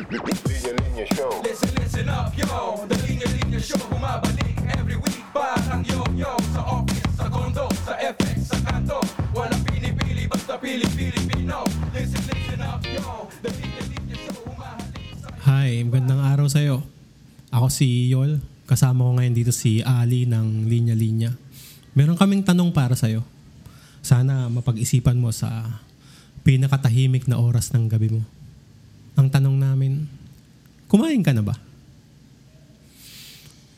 Linya Linya Show. Listen, listen up, yo The Linya Linya Show Bumabalik every week Parang yo-yo Sa office, sa condo, sa FX, sa kanto Walang pinipili, basta pili-Pilipino Listen, listen up, yo The Linya Linya Show Humahalik sa Hi, magandang araw sa'yo. Ako si Yol. Kasama ko ngayon dito si Ali ng Linya Linya. Meron kaming tanong para sa'yo. Sana mapag-isipan mo sa pinakatahimik na oras ng gabi mo. Ang tanong namin, kumain ka na ba?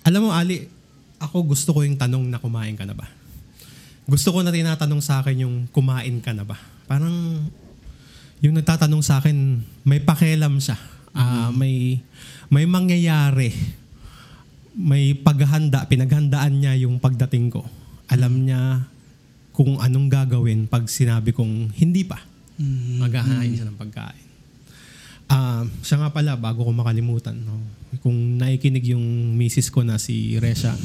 Alam mo Ali, ako gusto ko yung tanong na kumain ka na ba? Gusto ko na tinatanong sa akin yung kumain ka na ba? Parang yung nagtatanong sa akin, may pakialam siya. Ah, may may mangyayari. May paghahanda, pinaghandaan niya yung pagdating ko. Alam niya kung anong gagawin pag sinabi kong hindi pa. Maghahain siya ng pagkain. Ah, siya nga pala, bago ko makalimutan, no? kung naikinig yung misis ko na si Resha,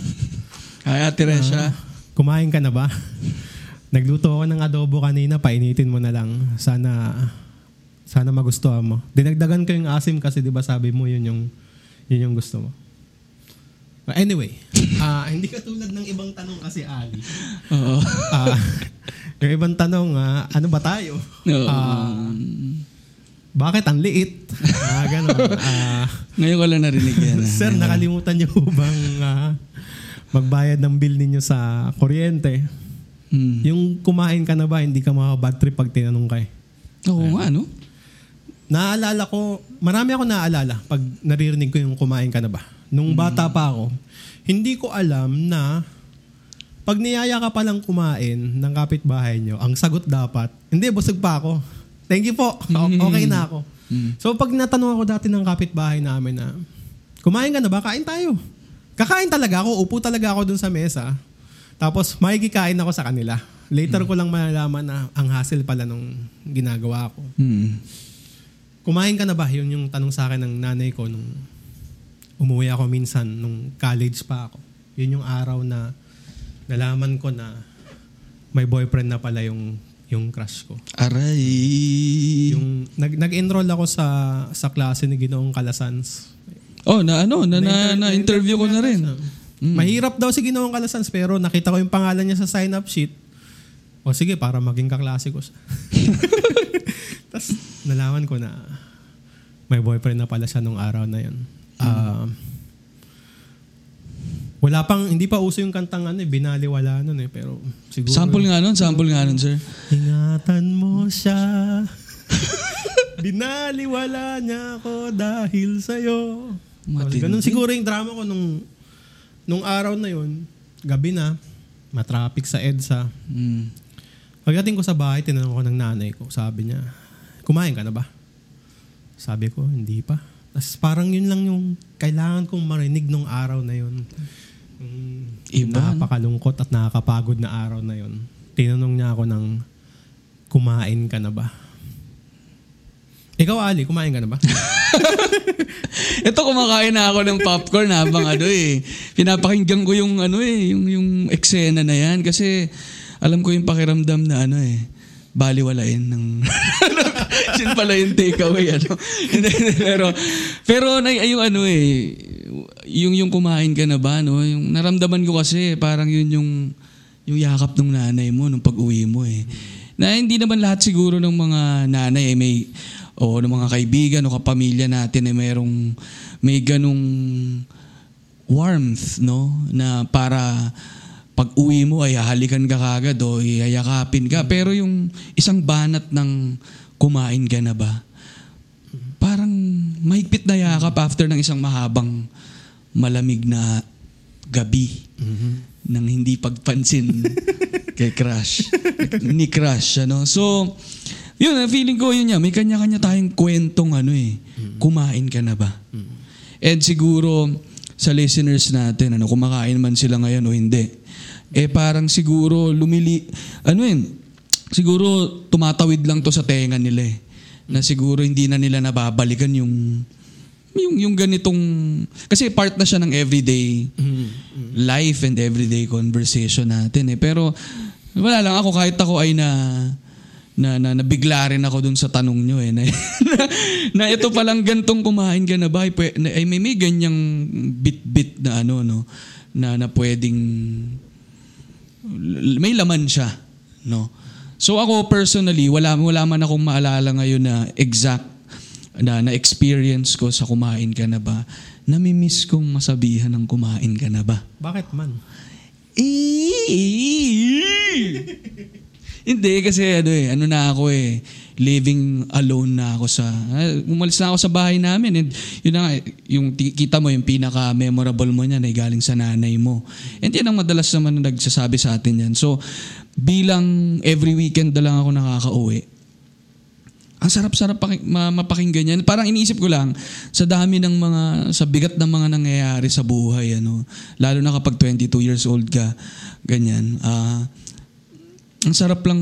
Hi, Ate Resha. Ah, kumain ka na ba? Nagluto ako ng adobo kanina, painitin mo na lang. Sana sana magustuhan mo. Dinagdagan ko yung asim kasi 'di ba sabi mo yun yung yun yung gusto mo. But anyway, ah hindi ka tulad ng ibang tanong kasi Ali. Oo. Ah, yung ibang tanong, ah, ano ba tayo? Oo. Ah, bakit ang liit? Ah, ganun. Ah, Ngayon ko lang narinig yan. ah. Sir, nakalimutan niyo bang ah, magbayad ng bill ninyo sa kuryente? Hmm. Yung kumain ka na ba, hindi ka makabad trip pag tinanong ka eh. Oo nga, no? Naaalala ko, marami ako naaalala pag naririnig ko yung kumain ka na ba. Nung bata pa ako, hindi ko alam na pag niyaya ka palang kumain ng kapitbahay nyo, ang sagot dapat, hindi, busog pa ako. Thank you po. O- Okay na ako. So pag natanong ako dati ng kapitbahay namin na, kumain ka na ba? Kain tayo. Kakain talaga ako, upo talaga ako dun sa mesa. Tapos makikikain ako sa kanila. Later ko lang malalaman na ang hassle pala nung ginagawa ko. Kumain ka na ba? Yun yung tanong sa akin ng nanay ko nung umuwi ako minsan nung college pa ako. Yun yung araw na nalaman ko na may boyfriend na pala yung yung crush ko. Aray. Yung nag nag-enroll ako sa sa klase ni Ginoong Calasans. Oh, na ano, na, na, na, interview ko na rin. Mm. Mahirap daw si Ginoong Calasans pero nakita ko yung pangalan niya sa sign-up sheet. O sige, para maging kaklase ko siya. Tapos nalaman ko na may boyfriend na pala siya nung araw na yun. Ah, wala pang, hindi pa uso yung kantang ano eh, binaliwala nun eh. Pero siguro... Sample nga nun, sample nga nun, sir. Ingatan mo siya. Binaliwala niya ako dahil sa'yo. Matindi. Ganun siguro yung drama ko nung, nung araw na yun. Gabi na. Matraffic sa EDSA. Hmm. Pagdating ko sa bahay, tinanong ko ng nanay ko. Sabi niya, kumain ka na ba? Sabi ko, hindi pa. Tapos parang yun lang yung kailangan kong marinig nung araw na yun. Yung Iba, napakalungkot at nakakapagod na araw na yun. Tinanong niya ako ng kumain ka na ba? Ikaw, Ali, kumain ka na ba? Ito kumakain na ako ng popcorn habang ano eh. Pinapakinggan ko yung ano eh, yung, yung eksena na yan. Kasi alam ko yung pakiramdam na ano eh, baliwalain ng... Yun pala yung takeaway ano. Pero, pero na, yung ano eh, yung, yung kumain ka na ba, no? Yung naramdaman ko kasi parang yun yung, yung yakap ng nanay mo nung pag-uwi mo eh. Na hindi naman lahat siguro ng mga nanay eh, may o ng mga kaibigan o kapamilya natin ay mayroong may ganong warmth no na para pag uwi mo ay hahalikan ka kagad o iyayakapin ka pero yung isang banat ng kumain ka na ba mahigpit na yakap after ng isang mahabang malamig na gabi ng hindi pagpansin kay Crush. ni Crush, ano? So, yun, feeling ko yun niya. May kanya-kanya tayong kwentong ano eh. Kumain ka na ba? And siguro, sa listeners natin, ano, kumakain man sila ngayon o hindi, eh parang siguro lumili, ano yun, siguro tumatawid lang to sa tenga nila eh. Na siguro hindi na nila nababalikan yung yung yung ganitong kasi part na siya ng everyday life and everyday conversation natin eh pero wala lang ako kahit ako ay na na, na nabigla rin ako dun sa tanong nyo eh. Na, na, na ito palang gantong kumain ka na ba? Ay, na- ay may, may ganyang bit-bit na ano, no? Na, na pwedeng may laman siya, no? So ako personally, wala wala man akong maalala ngayon na exact na na experience ko sa kumain ka na ba. Namimiss kong masabihan ng kumain ka na ba. Bakit man? Hindi kasi ano eh, ano na ako eh, living alone na ako sa, ah, umalis na ako sa bahay namin. And yun na nga, yung kita mo, yung pinaka-memorable mo niyan ay galing sa nanay mo. And yan ang madalas naman na nagsasabi sa atin yan. So, bilang every weekend na lang ako nakaka-uwi, ang sarap-sarap paki- ma- mapakinggan yan. Parang iniisip ko lang, sa dami ng mga, sa bigat ng mga nangyayari sa buhay, ano, lalo na kapag 22 years old ka, ganyan, ah, ang sarap lang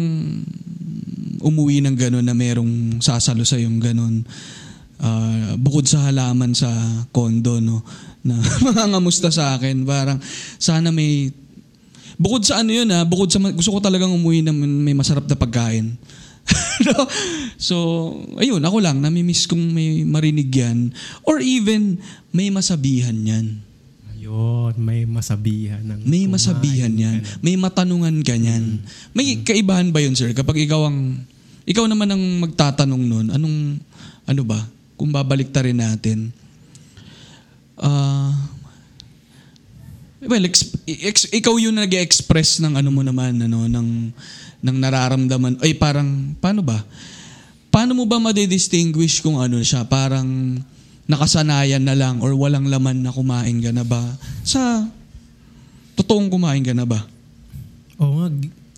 umuwi ng gano'n na merong sasalo sa yung gano'n. Ah, bukod sa halaman sa kondo, no, na mga ngamusta sa akin, parang sana may Bukod sa ano yun ha, bukod sa gusto ko talagang umuwi na may masarap na pagkain. no? So, ayun, ako lang, namimiss kong may marinig yan. Or even, may masabihan yan. Ayun, may masabihan. Ng May masabihan yan. May matanungan ka yan. May kaibahan ba yun, sir? Kapag ikaw ang, ikaw naman ang magtatanong nun, anong, ano ba? Kung babalik rin natin. Ah, well, ex- ex- ikaw yung nag-express ng ano mo naman, ano, ng, ng nararamdaman. Ay, parang, paano ba? Paano mo ba madidistinguish kung ano siya? Parang nakasanayan na lang or walang laman na kumain ka na ba? Sa totoong kumain ka na ba? Oo nga,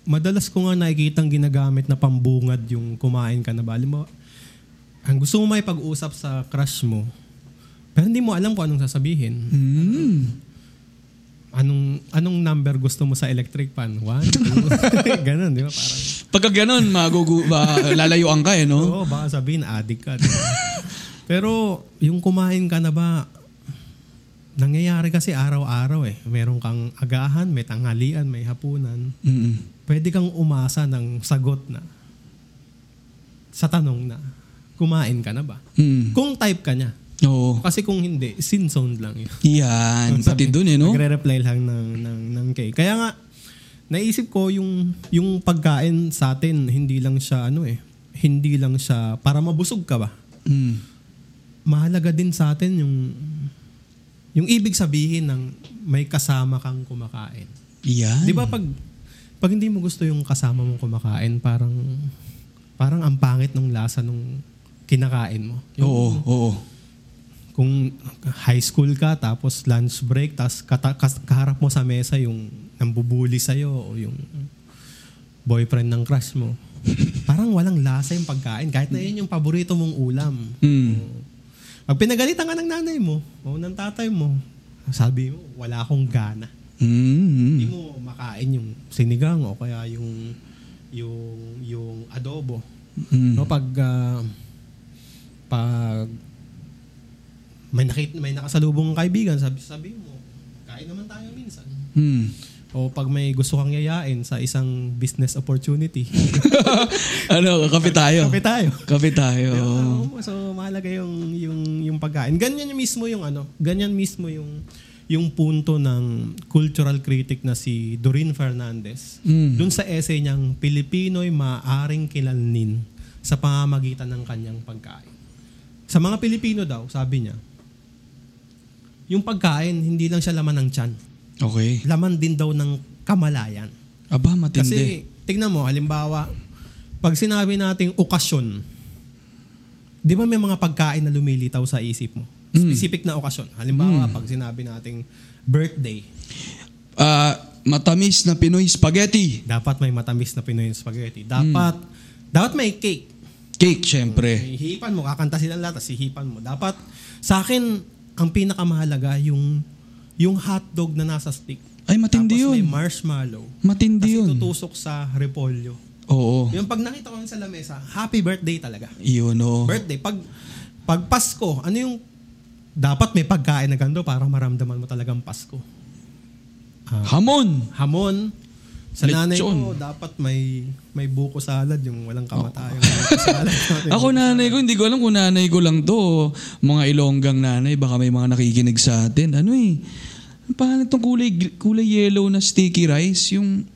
madalas ko nga nakikitang ginagamit na pambungad yung kumain ka na ba. Alam mo, ang gusto mo may pag-usap sa crush mo, pero hindi mo alam kung anong sasabihin. Hmm. Anong anong number gusto mo sa electric fan? One, two, ganun, di ba? Parang, Pagka ganun, magugu, ba, lalayuan ka eh, no? oo, baka sabihin, addict ka. di ba? pero yung kumain ka na ba, nangyayari kasi araw-araw eh. Meron kang agahan, may tanghalian, may hapunan. Mm-mm. pwede kang umasa ng sagot na sa tanong na kumain ka na ba? Mm. Kung type ka niya. Oo. Kasi kung hindi, sin-zoned lang yun. Yan, pati dun eh, no? Nagre-reply lang ng, ng, ng K. Kaya nga, naisip ko yung, yung pagkain sa atin, hindi lang siya ano eh, hindi lang siya para mabusog ka ba? Mm. Mahalaga din sa atin yung yung ibig sabihin ng may kasama kang kumakain. Yan. Di ba pag pag hindi mo gusto yung kasama mong kumakain, parang parang ang pangit ng lasa nung kinakain mo. Yung, Oo, oo. Kung high school ka, tapos lunch break, tapos kata, kas- kaharap mo sa mesa yung nambubuli sa'yo o yung boyfriend ng crush mo. parang walang lasa yung pagkain. Kahit na yun yung paborito mong ulam. Mm. Pag pinagalitan ka ng nanay mo o ng tatay mo, sabi mo, wala akong gana. Hindi Mm. mo makain yung sinigang o kaya yung yung yung adobo. Mm. No pag ah, pag may nakit may nakasalubong kaibigan, sabi sabi mo, kain naman tayo minsan. Mm. O pag may gusto kang yayain sa isang business opportunity, ano, kape tayo. kape tayo. Kape tayo. Oo, so mahalaga yung yung yung pagkain. Ganyan yung mismo yung ano, ganyan mismo yung yung punto ng cultural critic na si Doreen Fernandez. Mm. Doon sa essay niyang Pilipino'y maaring kilalnin sa pamamagitan ng kanyang pagkain. Sa mga Pilipino daw, sabi niya, yung pagkain, hindi lang siya laman ng tiyan. Okay. Laman din daw ng kamalayan. Aba, matindi. Kasi, tignan mo, halimbawa, pag sinabi nating okasyon, di ba may mga pagkain na lumilitaw sa isip mo? Mm. Specific na okasyon. Halimbawa, pag sinabi nating birthday, Ah, matamis na Pinoy spaghetti. dapat may matamis na Pinoy spaghetti. Dapat, dapat may cake. Cake, syempre. Hihipan mo, kakanta sila lahat, hihipan mo. Dapat, sa akin, ang pinakamahalaga, yung, yung hotdog na nasa stick. Ay, matindi Tapos may yun. marshmallow. Matindi Tapos yun. itutusok sa repolyo. Oo. Yung pag nakita ko yun sa lamesa, happy birthday talaga. Yun, oo. Birthday. Pag, pag Pasko, ano yung, dapat may pagkain na ganito para maramdaman mo talagang Pasko. Ah, Hamon. hamon, Sa nanay ko, dapat may may buko salad, yung walang buko salad. natin. Ako nanay ko, hindi ko alam kung nanay ko lang to. Mga ilonggang nanay, baka may mga nakikinig sa atin. Ano eh, ang pangalan itong kulay, kulay yellow na sticky rice, yung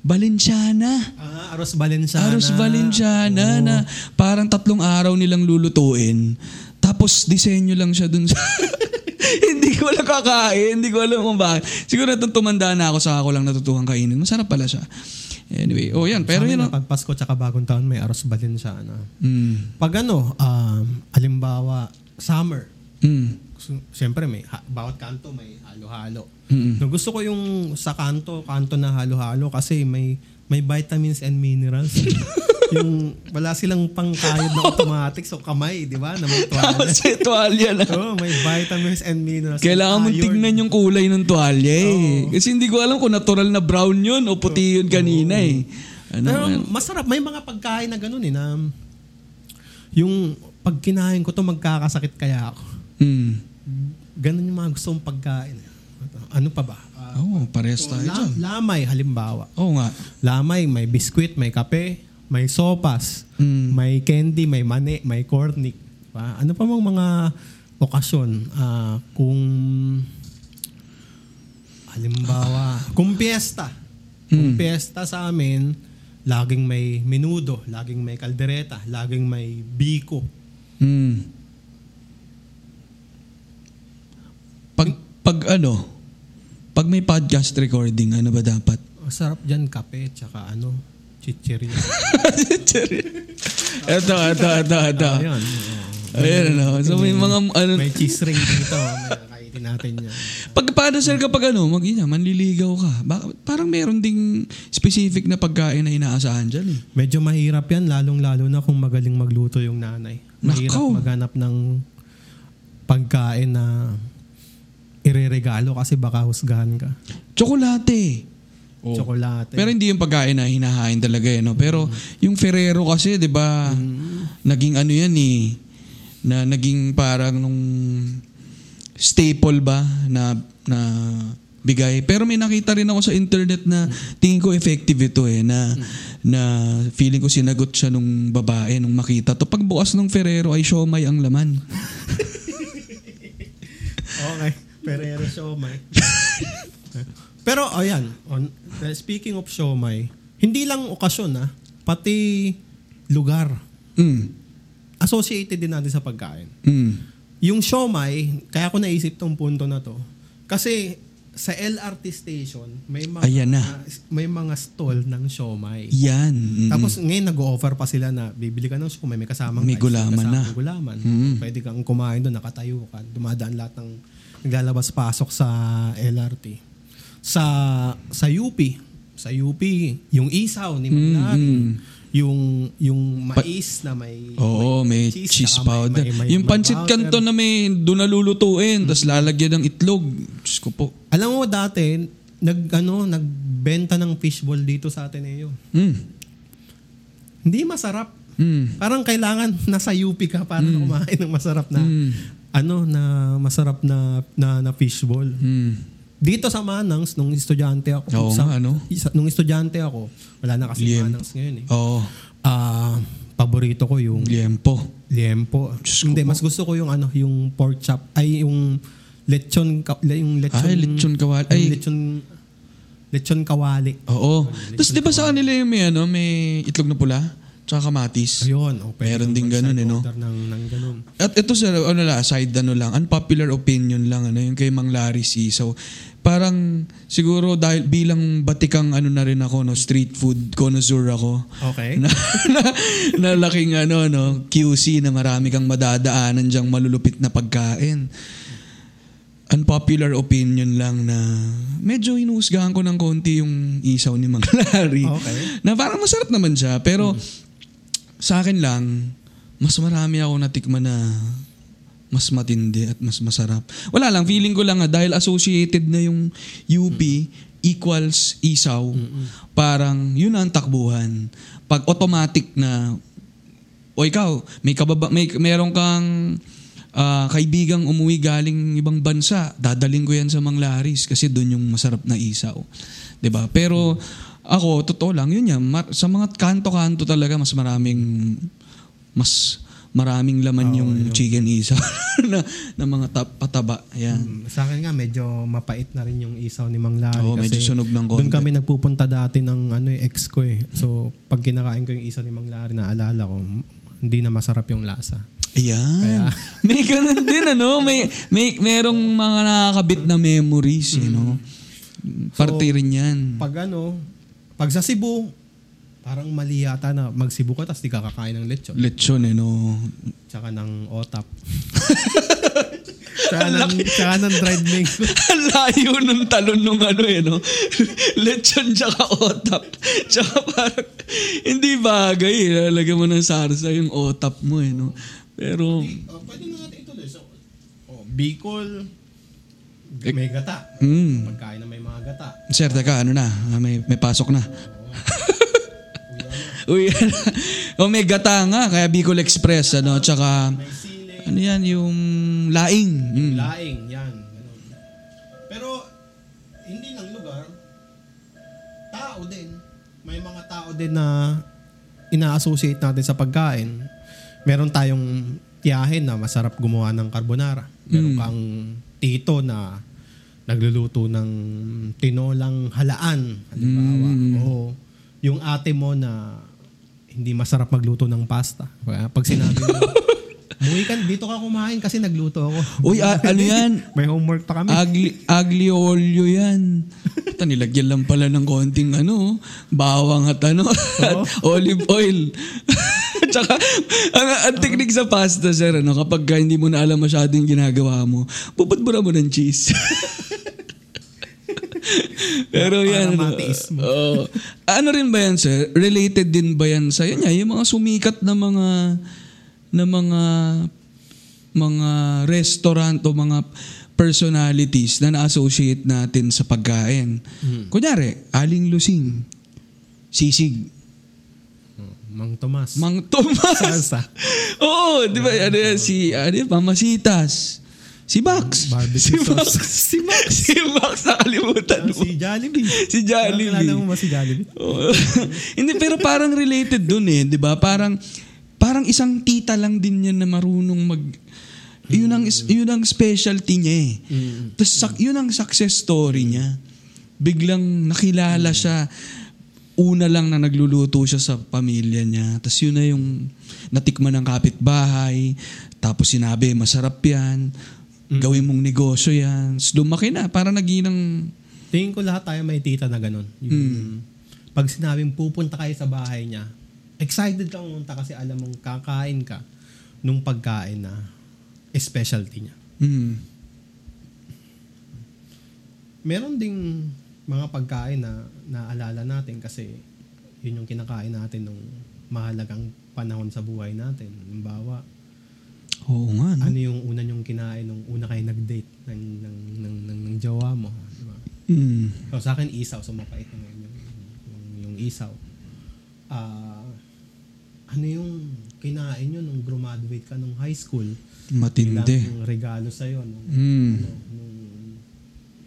Balenciana. Ah, Aros Valenciana. Aros Valenciana na parang tatlong araw nilang lulutuin. Tapos disenyo lang siya dun sa... hindi ko lang kakain. Hindi ko alam kung bakit. Siguro itong tumanda na ako sa ako lang natutuhan kainin. Masarap pala siya. Anyway, oh yan. Pero yun. oh. Pag Pasko tsaka bagong taon, may Aros Valenciana. Mm. Pag ano, um, alimbawa, summer, Mm. Siyempre, may ha- bawat kanto may halo-halo. Mm. No, gusto ko yung sa kanto, kanto na halo-halo kasi may may vitamins and minerals. yung wala silang pangkayod na automatic so kamay, di ba? Na may tuwalya. Kasi tuwalya na. Oo, may vitamins and minerals. Kailangan mong tignan yung kulay ng tuwalya eh. Kasi hindi ko alam kung natural na brown yun o puti yun kanina eh. Ano, Pero ano? masarap. May mga pagkain na ganun eh na yung pag kinain ko to magkakasakit kaya ako. Mm. Ganun yung mga gusto kong pagkain. Ano pa ba? Oo, oh, parehas tayo la- dyan. lamay halimbawa. Oo nga. Lamay, may biskwit, may kape, may sopas, Mm. may candy, may mani, may cornic. Pa? Ano pa mang mga okasyon? Ah, kung halimbawa, kung piyesta. Kung piyesta sa amin, laging may menudo, laging may kaldereta, laging may biko. Mm. Pag, pag ano, pag may podcast recording, ano ba dapat? Masarap dyan kape, tsaka ano, chichirya. Ito, ito, ito, ito. Ayun. Ayan, ano. So may mga, ano, May cheese ring dito. Kakainin natin yan. pag paano sir kapag ano, mag manliligaw ka, parang meron ding specific na pagkain na inaasahan dyan eh. Medyo mahirap yan, lalong-lalo na kung magaling magluto yung nanay. Mahirap Nako. maghanap ng pagkain na ireregalo kasi baka husgahan ka. Tsokolate. Oh. Tsokolate. Pero hindi yung pagkain na hinahain talaga eh, no? Pero yung Ferrero kasi, 'di ba? Naging ano 'yan eh na naging parang nung staple ba na na bigay. Pero may nakita rin ako sa internet na tingin ko effective ito eh na na feeling ko sinagot siya nung babae nung makita to. Pagbukas ng Ferrero ay siomay ang laman. Okay. Ferrero siomay. Pero ayan, on, uh, speaking of siomay, hindi lang okasyon ah, pati lugar. Mm. Associated din natin sa pagkain. Mm. Yung siomay, kaya ko naisip tong punto na to. Kasi sa LRT station, may mga Ayan na. may mga stall ng siomay. Yan. Mm. Tapos ngayon nag-offer pa sila na bibili ka ng siomay, may kasamang May ice, gulaman kasamang na. gulaman. Mm. Pwede kang kumain doon, nakatayo ka. Dumadaan lahat ng naglalabas-pasok sa LRT. Sa sa UP, sa UP, yung isaw ni Maglari, Mm, yung yung mais na may Oo, may cheese, tsaka powder. may- may- yung may pancit powder. canton na may doon nalulutuin, tapos lalagyan ng itlog. Diyos ko po. Alam mo dati, nag ano, nagbenta ng fishball dito sa Ateneo. Mm. Hindi masarap. Mm. Parang kailangan nasa UP ka para kumain ng masarap na Mm. Ano na masarap na na, na fishball. Mm. Dito sa Manangs nung estudyante ako. Oo sa, nga, ano? isa- nung estudyante ako, wala na kasi Liem. Manangs ngayon eh. Oo. Ah, paborito ko yung Liempo. liempo. Diyos ko Hindi, po. mas gusto ko yung ano, yung pork chop ay yung lechon ka- yung lechon Ay, lechon kawali. Ay. yung lechon lechon kawali. Oo. Tapos di ba sa kanila yung may, ano, may itlog na pula? Tsaka kamatis. Ayun, oh, pwede Meron din ganun, eh, no? ng, ng ganun. At ito sa ano lang, side ano lang, unpopular opinion lang ano yung kay Mang Larry Sisaw. Parang siguro dahil bilang batikang ano na rin ako no, street food connoisseur ako. Okay. na, na, na laking ano no, QC na marami kang madadaanan diyang malulupit na pagkain. Unpopular opinion lang na medyo hinuhusgahan ko ng konti yung isaw ni Mang Larry. Okay. Na parang masarap naman siya, pero sa akin lang, mas marami ako natikman na mas matindi at mas masarap. Wala lang, feeling ko lang nga dahil associated na yung UP equals isaw, parang yun ang takbuhan. Pag automatic na, o ikaw, may, kababa, may meron kang ah, kaibigang umuwi galing ibang bansa, dadaling ko yan sa Manglaris kasi doon yung masarap na isaw. 'Di ba? Pero ako, totoo lang, yun yan. Mar- sa mga kanto-kanto talaga, mas maraming, mas maraming laman yung chicken isaw na, na mga tap, pataba. Yan. Mm, Sa akin nga, medyo mapait na rin yung isaw ni Mang Larry. Oo, medyo sunog ng konti. Doon kami nagpupunta dati ng ano, eh, ex ko eh. So, pag kinakain ko yung isaw ni Mang Larry, naalala ko, hindi na masarap yung lasa. Ayan. may ganun din, ano? May, may, merong mga nakakabit na memories, you know? Parte rin yan. Pag ano, pag sa Cebu, parang mali yata na mag-Cebu ka tapos di ka kakain ng lechon. Lechon, eh, no? Tsaka ng otap. tsaka, ng, tsaka ng dried mango. Ang layo ng talon nung ano eh, no? Lechon tsaka otap. Tsaka parang, hindi bagay eh. Lalagyan mo ng sarsa yung otap mo eh, no? Pero, Oh, pwede na natin ituloy. So, oh, Bicol, may gata. hmm. Pagkain na may mga gata. Sir, teka, ano na? Ah, May, may pasok na. Uy, o may gata nga, kaya Bicol Express, ano, tsaka, May sili, ano yan, yung laing. Mm. laing, yan. Ganun. Pero, hindi lang lugar, tao din. May mga tao din na ina-associate natin sa pagkain. Meron tayong tiyahin na masarap gumawa ng carbonara. Meron kang tito na nagluluto ng tinolang halaan. Halimbawa. O yung ate mo na hindi masarap magluto ng pasta. Pag sinabi mo, Muwi ka, dito ka kumain kasi nagluto ako. Uy, a- ano yan? May homework pa kami. Agli, agli olio yan. Ito, nilagyan lang pala ng konting ano, bawang at ano, at olive oil. Tsaka, ang, ang technique sa pasta, sir, ano, kapag ka hindi mo na alam masyado yung ginagawa mo, bubudbura mo ng cheese. Pero yan, oo. ano rin ba yan, sir? Related din ba yan sa yan? Yung mga sumikat na mga na mga mga restaurant o mga personalities na na-associate natin sa pagkain. Kunyari, Aling Lusing, Sisig, Mang Tomas. Mang Tomas. Salsa. Oo, di ba? Ano yan, si ano yan, Mamasitas. Si Max. Barbecue si sauce. Max. si Max. si Max, nakalimutan mo. si Jollibee. Si Jollibee. Nakilala mo ba si Jollibee? Oo. Hindi, pero parang related dun eh, di ba? Parang, parang isang tita lang din yan na marunong mag... Yun ang, yun ang specialty niya eh. Tapos sak- yun ang success story niya. Biglang nakilala siya. Una lang na nagluluto siya sa pamilya niya. Tapos yun na yung natikman ng kapitbahay. Tapos sinabi, masarap yan. Gawin mong negosyo yan. Lumaki na. Parang naginang... Tingin ko lahat tayo may tita na ganun. Yung, Pag sinabing pupunta kayo sa bahay niya, excited kang pumunta kasi alam mong kakain ka nung pagkain na specialty niya. Mm, Meron ding mga pagkain na naalala natin kasi yun yung kinakain natin nung mahalagang panahon sa buhay natin. Halimbawa, Oo nga, no? ano yung una yung kinain nung una kayo nag-date ng, ng, ng, ng, ng jowa mo. Di ba? Mm. So, sa akin, isaw. So, mapait naman yung, yung, yung isaw. Ah, ano yung kinain nyo nung graduate ka nung high school? Matindi. Bilang regalo sa'yo nung, Mm. ano, nung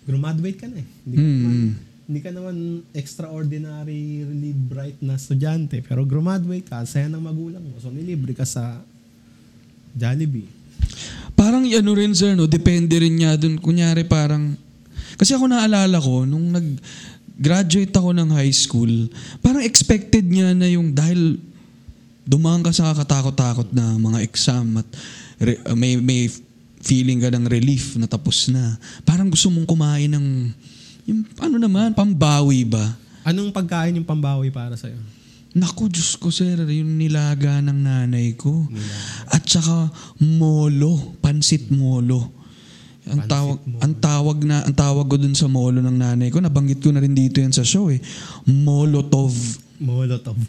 graduate ka na eh. Hindi ka, Mm. naman, hindi ka naman extraordinary, really bright na estudyante. Pero graduate ka, saya ng magulang mo. So, nilibre ka sa Jollibee. Parang ano rin sir, no? depende rin niya dun. Kunyari parang, kasi ako naalala ko, nung nag-graduate ako ng high school, parang expected niya na yung dahil dumaan ka sa kakatakot-takot na mga exam at re- uh, may, may feeling ka ng relief na tapos na. Parang gusto mong kumain ng, yung ano naman, pambawi ba? Anong pagkain yung pambawi para sa'yo? Naku, Diyos ko, sir, yung nilaga ng nanay ko. At saka molo, pansit molo. Ang Pansit tawag molo. ang tawag na ang tawag ko dun sa molo ng nanay ko, nabanggit ko na rin dito yan sa show eh. Molotov. Molotov.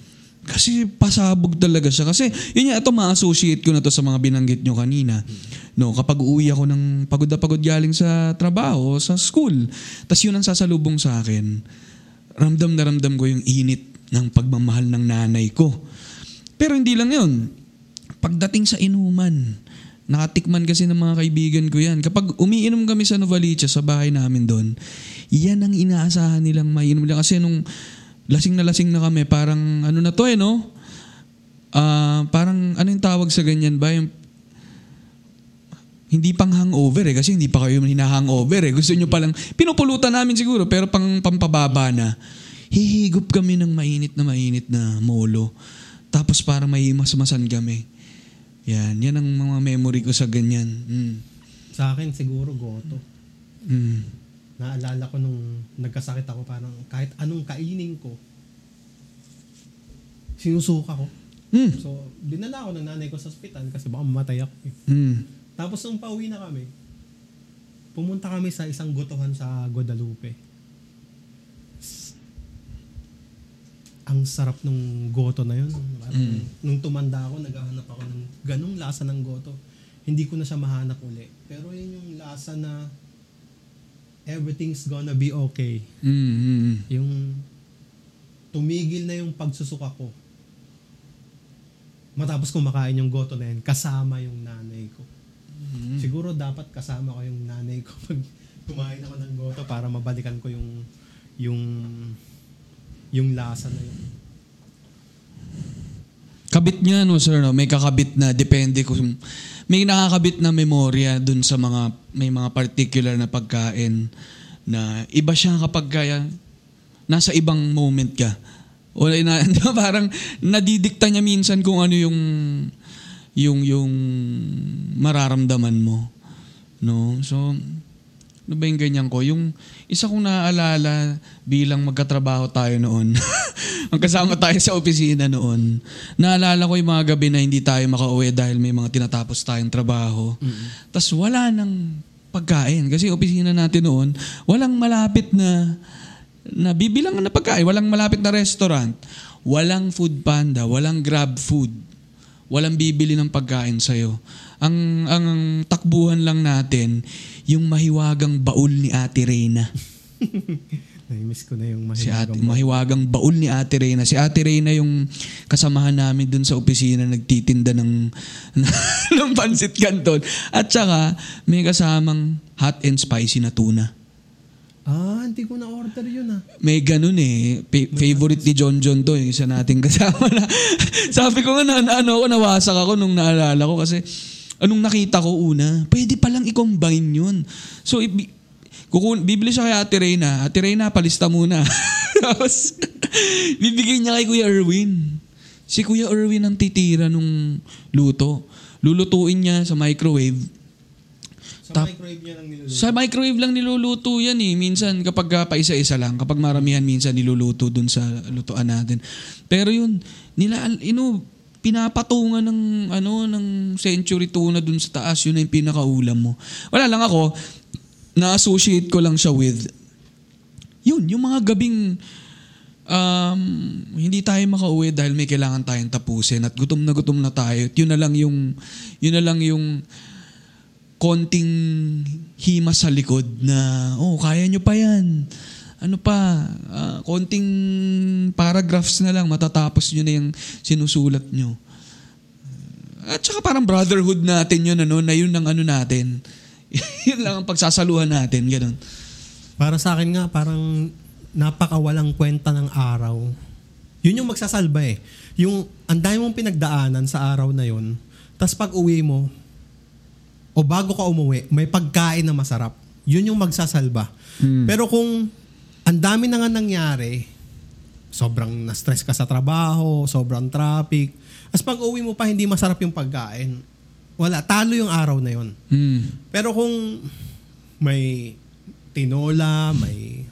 Kasi pasabog talaga siya. Kasi yun nga, ito ma-associate ko na to sa mga binanggit nyo kanina. No, kapag uwi ako ng pagod na pagod galing sa trabaho, sa school, tas yun ang sasalubong sa akin, ramdam na ramdam ko yung init ng pagmamahal ng nanay ko. Pero hindi lang yun. Pagdating sa inuman, nakatikman kasi ng mga kaibigan ko yan. Kapag umiinom kami sa Novaliches, sa bahay namin doon, yan ang inaasahan nilang mainom nila. Kasi nung lasing na lasing na kami. Parang ano na to eh, no? Ah, parang ano yung tawag sa ganyan ba? Yung, hindi pang hangover eh kasi hindi pa kayo hinahangover eh. Gusto nyo palang, pinupulutan namin siguro pero pang pampababa na. Hihigop kami ng mainit na mainit na molo. Tapos para may masmasan kami. Yan, yan ang mga memory ko sa ganyan. Mm. Sa akin siguro goto. Mm. Naalala ko nung nagkasakit ako parang kahit anong kainin ko, sinusuka ko. Mm. So, dinala ako ng nanay ko sa ospital kasi baka mamatay ako. eh. Mm. Tapos nung pauwi na kami, pumunta kami sa isang gotohan sa Guadalupe. Ang sarap nung goto na yun. Parang Mm. Nung tumanda ako, naghahanap ako ng ganung lasa ng goto. Hindi ko na siya mahanap uli. Pero yun yung lasa na everything's gonna be okay. Mm. Mm. Yung tumigil na yung pagsusuka ko. Matapos kumakain yung goto na yun, kasama yung nanay ko. Mm. Siguro dapat kasama ko yung nanay ko pag kumain ako ng goto para mabalikan ko yung yung yung lasa na yun. Kabit niya, no, sir, no? may kakabit na, depende kung, may nakakabit na memorya dun sa mga, may mga particular na pagkain na iba siya kapag kaya, nasa ibang moment ka. O na, parang nadidikta niya minsan kung ano yung, yung, yung mararamdaman mo. No? So, ano ba yung ganyan ko? Yung isa kong naaalala bilang magkatrabaho tayo noon. Ang kasama tayo sa opisina noon. Naalala ko yung mga gabi na hindi tayo makauwi dahil may mga tinatapos tayong trabaho. Tapos wala nang pagkain. Kasi opisina natin noon, walang malapit na na bibilang na pagkain. Walang malapit na restaurant. Walang food panda. Walang grab food. Walang bibili ng pagkain sa'yo. Ang, ang takbuhan lang natin, yung mahiwagang baul ni Ate Reyna. Nai-miss ko na yung Si Ate, mahiwagang mahiwagang baul ni Ate Reyna. Si Ate Reyna yung kasamahan namin dun sa opisina nagtitinda ng, ng pansit canton. At saka, may kasamang hot and spicy na tuna. Ah, hindi ko na-order yun ah. May ganun eh. Pa- favorite ni John John to. Yung isa nating kasama na. Sabi ko nga na- ano ako, nawasak ako nung naalala ko kasi anong nakita ko una, pwede palang i-combine yun. So, ibi- kukun, bibili siya kay Ate Reyna. Ate Reyna, palista muna. Tapos, bibigay niya kay Kuya Erwin. Si Kuya Erwin ang titira nung luto. Lulutuin niya sa microwave. Sa Tap- microwave niya lang niluluto. Sa microwave lang niluluto yan eh. Minsan kapag uh, paisa-isa lang, kapag maramihan minsan niluluto dun sa lutuan natin. Pero yun, nila, ino, pinapatungan ng ano ng century tuna dun sa taas yun na yung pinakaulam mo. Wala lang ako na-associate ko lang siya with yun, yung mga gabing um, hindi tayo makauwi dahil may kailangan tayong tapusin at gutom na gutom na tayo. At yun na lang yung yun na lang yung konting himas sa likod na, oh, kaya nyo pa yan. Ano pa, ah, konting paragraphs na lang, matatapos nyo na yung sinusulat nyo. At saka parang brotherhood natin yun, ano, na yun ang ano natin. yun lang ang pagsasaluhan natin, ganun. Para sa akin nga, parang napakawalang kwenta ng araw. Yun yung magsasalba eh. Yung ang dami mong pinagdaanan sa araw na yun, tas pag uwi mo, o bago ka umuwi, may pagkain na masarap. Yun yung magsasalba. Pero kung ang dami na nga nangyari, sobrang na-stress ka sa trabaho, sobrang traffic, as pag uwi mo pa hindi masarap yung pagkain, wala, talo yung araw na yun. Hmm. Pero kung may tinola, may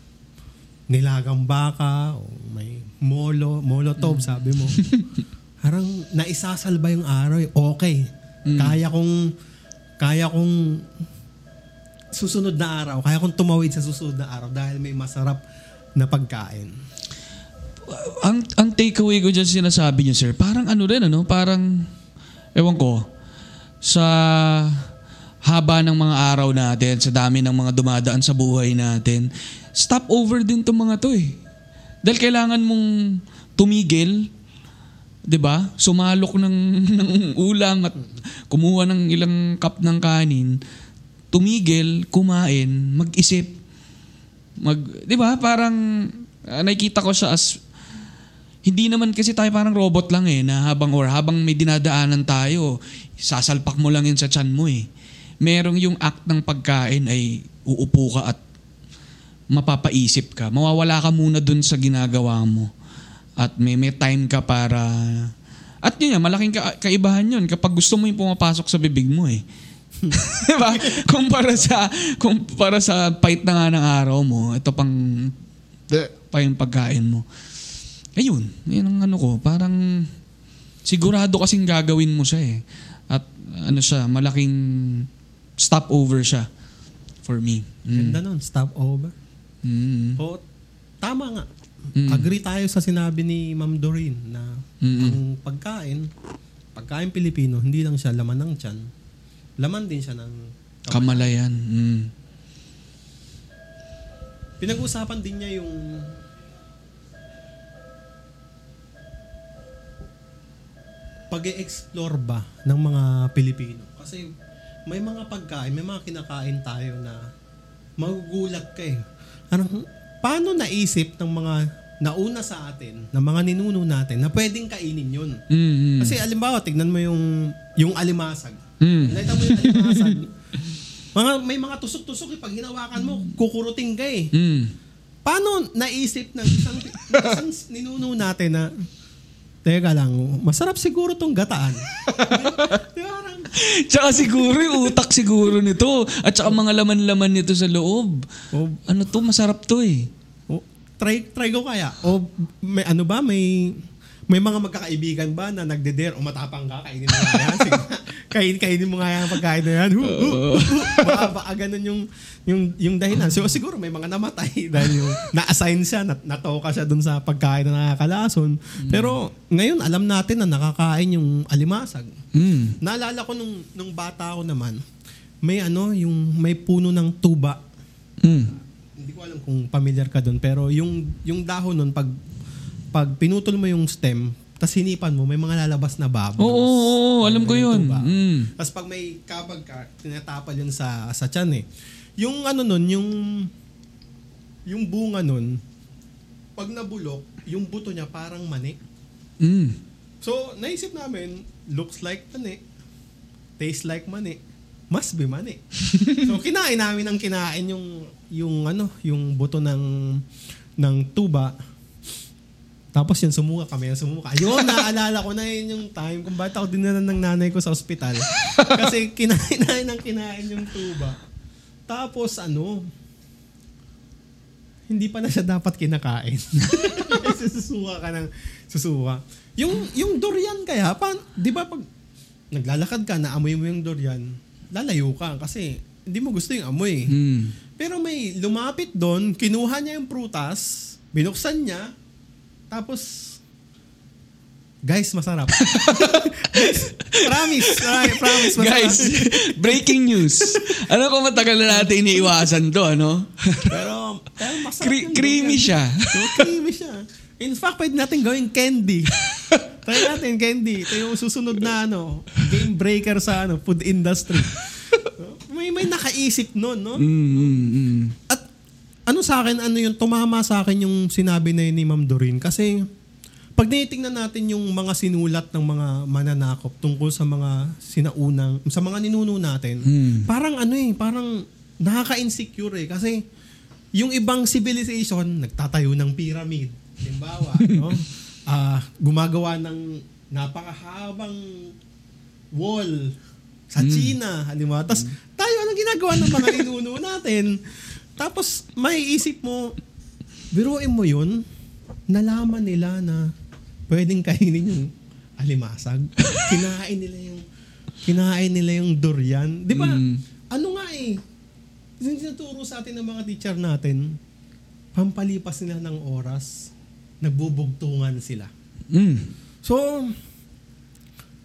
nilagang baka, o may molo, molotov, sabi mo, parang naisasalba yung araw. eh. Okay. Kaya kong kaya kong susunod na araw, kaya kong tumawid sa susunod na araw dahil may masarap na pagkain. ang ang takeaway ko dyan sinasabi niyo sir, parang ano rin ano, parang ewan ko sa haba ng mga araw natin, sa dami ng mga dumadaan sa buhay natin, stop over din tong mga to eh. Dahil kailangan mong tumigil, 'di ba? Sumalok ng ng ulam at kumuha ng ilang cup ng kanin, tumigil, kumain, mag-isip, mag 'di ba? Parang ah, nakikita ko siya as hindi naman kasi tayo parang robot lang eh, na habang or habang may dinadaanan tayo, sasalpak mo lang yun sa tiyan mo eh. Merong yung act ng pagkain ay uupo ka at mapapaisip ka. Mawawala ka muna dun sa ginagawa mo. At may, may time ka para... At yun yan, malaking ka, kaibahan yun kapag gusto mo yung pumapasok sa bibig mo eh. diba? Kumpara sa, kumpara sa fight na nga ng araw mo, ito pang pa yung pagkain mo. Ayun, yun ang ano ko, parang sigurado kasing gagawin mo siya eh. At ano siya, malaking stopover siya for me. Mm. Ganda nun, stop over. Mm. O, tama nga. Mm. Agree tayo sa sinabi ni Ma'am Doreen na Mm-mm. ang pagkain, pagkain Pilipino, hindi lang siya laman ng tiyan, laman din siya ng Kamalayan. Mm. Pinag-usapan din niya yung pag explore ba ng mga Pilipino. Kasi may mga pagkain, may mga kinakain tayo na magugulat ka eh. Anong, paano naisip ng mga nauna sa atin, ng mga ninuno natin, na pwedeng kainin yun? Mm. Kasi alimbawa, tignan mo yung, yung alimasag. Mm. Nakita mo yung alimasag. mga, may mga tusok-tusok eh. Pag hinawakan mo, kukuruting ka eh. Mm. Paano naisip ng isang, ng isang ninuno natin na Teka lang, masarap siguro tong gataan. Tsaka siguro yung utak siguro nito. At saka mga laman-laman nito sa loob. oh, Ano to, masarap to eh. oh, try, try ko kaya. O may ano ba, may may mga magkakaibigan ba na nagde-dare o matapang ka, kainin mo nga yan. Kain, kainin mo nga yan ang pagkain na yan. Hu, hu, hu. baka, baka ganun yung, yung, yung dahilan. So, siguro may mga namatay dahil yung na-assign siya, nat natoka siya dun sa pagkain na nakakalason. Pero ngayon, alam natin na nakakain yung alimasag. Mm. Naalala ko nung, nung bata ako naman, may ano, yung may puno ng tuba. Mm. Hindi ko alam kung familiar ka doon, pero yung yung dahon nun pag pag pinutol mo yung stem, tapos hinipan mo, may mga lalabas na Oo, bubbles. oo, oo, alam ko yun. tuba. Mm. Tapos pag may kabag ka, tinatapal yun sa sa tiyan eh. Yung ano nun, yung yung bunga nun, pag nabulok, yung buto niya parang mani. Mm. So, naisip namin, looks like mani, tastes like mani, must be mani. so, kinain namin ang kinain yung yung ano, yung buto ng ng tuba. Tapos yun, sumuka kami. Yung sumuka. Ayun, naalala ko na yun yung time kung bakit ako dinala ng nanay ko sa ospital. Kasi kinain ang kinain yung tuba. Tapos ano, hindi pa na siya dapat kinakain. Susuka ka ng susuka. Yung, yung durian kaya, pa, di ba pag naglalakad ka, naamoy mo yung durian, lalayo ka kasi hindi mo gusto yung amoy. Mm. Pero may lumapit doon, kinuha niya yung prutas, binuksan niya, tapos, guys, masarap. guys, promise, ay, promise, masarap. Guys, breaking news. Ano kung matagal na natin iniiwasan to, ano? pero, pero masarap Cre- creamy siya. So, creamy siya. In fact, pwede natin gawing candy. Try natin candy. Ito yung susunod na ano, game breaker sa ano, food industry. may may nakaisip noon, no? Mm, mm, mm. At ano sa akin, ano yung tumama sa akin yung sinabi na yun ni Ma'am Doreen. Kasi pag tinitingnan natin yung mga sinulat ng mga mananakop tungkol sa mga sinaunang, sa mga ninuno natin, Mm. parang ano eh, parang nakaka-insecure eh. Kasi yung ibang civilization, nagtatayo ng pyramid. Halimbawa, no? Ah, gumagawa ng napakahabang wall sa China, halimbawa. Tapos tayo, anong ginagawa ng mga ninuno natin? Tapos may isip mo, biruin mo yun, nalaman nila na pwedeng kainin yung alimasag. kinain nila yung kinain nila yung durian. Di ba? Mm. Ano nga eh, yung tinuturo sa atin ng mga teacher natin, pampalipas nila ng oras, nagbubugtungan sila. Mm. So,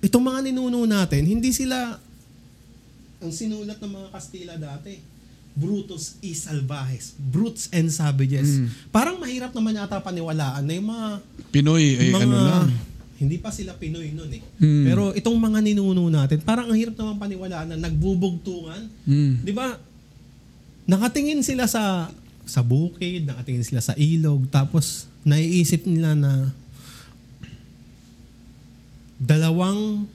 itong mga ninuno natin, hindi sila ang sinulat ng mga Kastila dati. Brutus y salvajes. Brutes and savages. Mm. Parang mahirap naman yata paniwalaan na yung mga, Pinoy, eh, mga ano lang. hindi pa sila Pinoy nun eh. Mm. Pero itong mga ninuno natin, parang ang hirap naman paniwalaan na nagbubugtungan. Mm. Di ba? Nakatingin sila sa sa bukid, nakatingin sila sa ilog, tapos naiisip nila na dalawang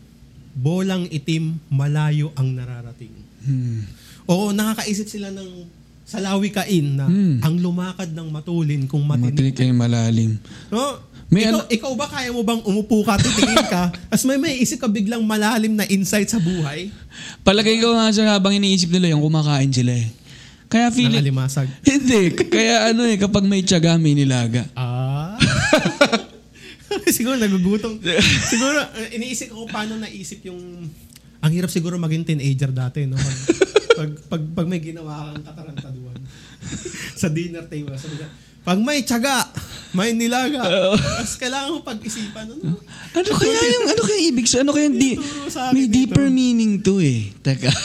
bolang itim malayo ang nararating. Hmm. Oo, nakakaisip sila ng salawi kain na Hmm. ang lumakad ng matulin kung matinik. Matinik kayong malalim. No? May ikaw, ano- ikaw ba kaya mo bang umupo ka, titingin ka, as may may isip ka biglang malalim na insight sa buhay? Palagay ko nga sir, habang iniisip nila yung kumakain sila eh. Kaya Ng feeling... alimasag. Hindi. Kaya ano eh, kapag may tiyaga, may nilaga. Ah. siguro nagugutom. siguro uh, iniisip ko paano naisip yung ang hirap siguro maging teenager dati no. Pag pag, pag, may ginawa kang katarantaduhan sa dinner table sabi ka, pag may tiyaga, may nilaga. Mas kailangan mo pag-isipan ano. Ano kaya yung, ano kaya ibig sa, ano kaya di, sa akin may dito. deeper meaning to eh. Teka.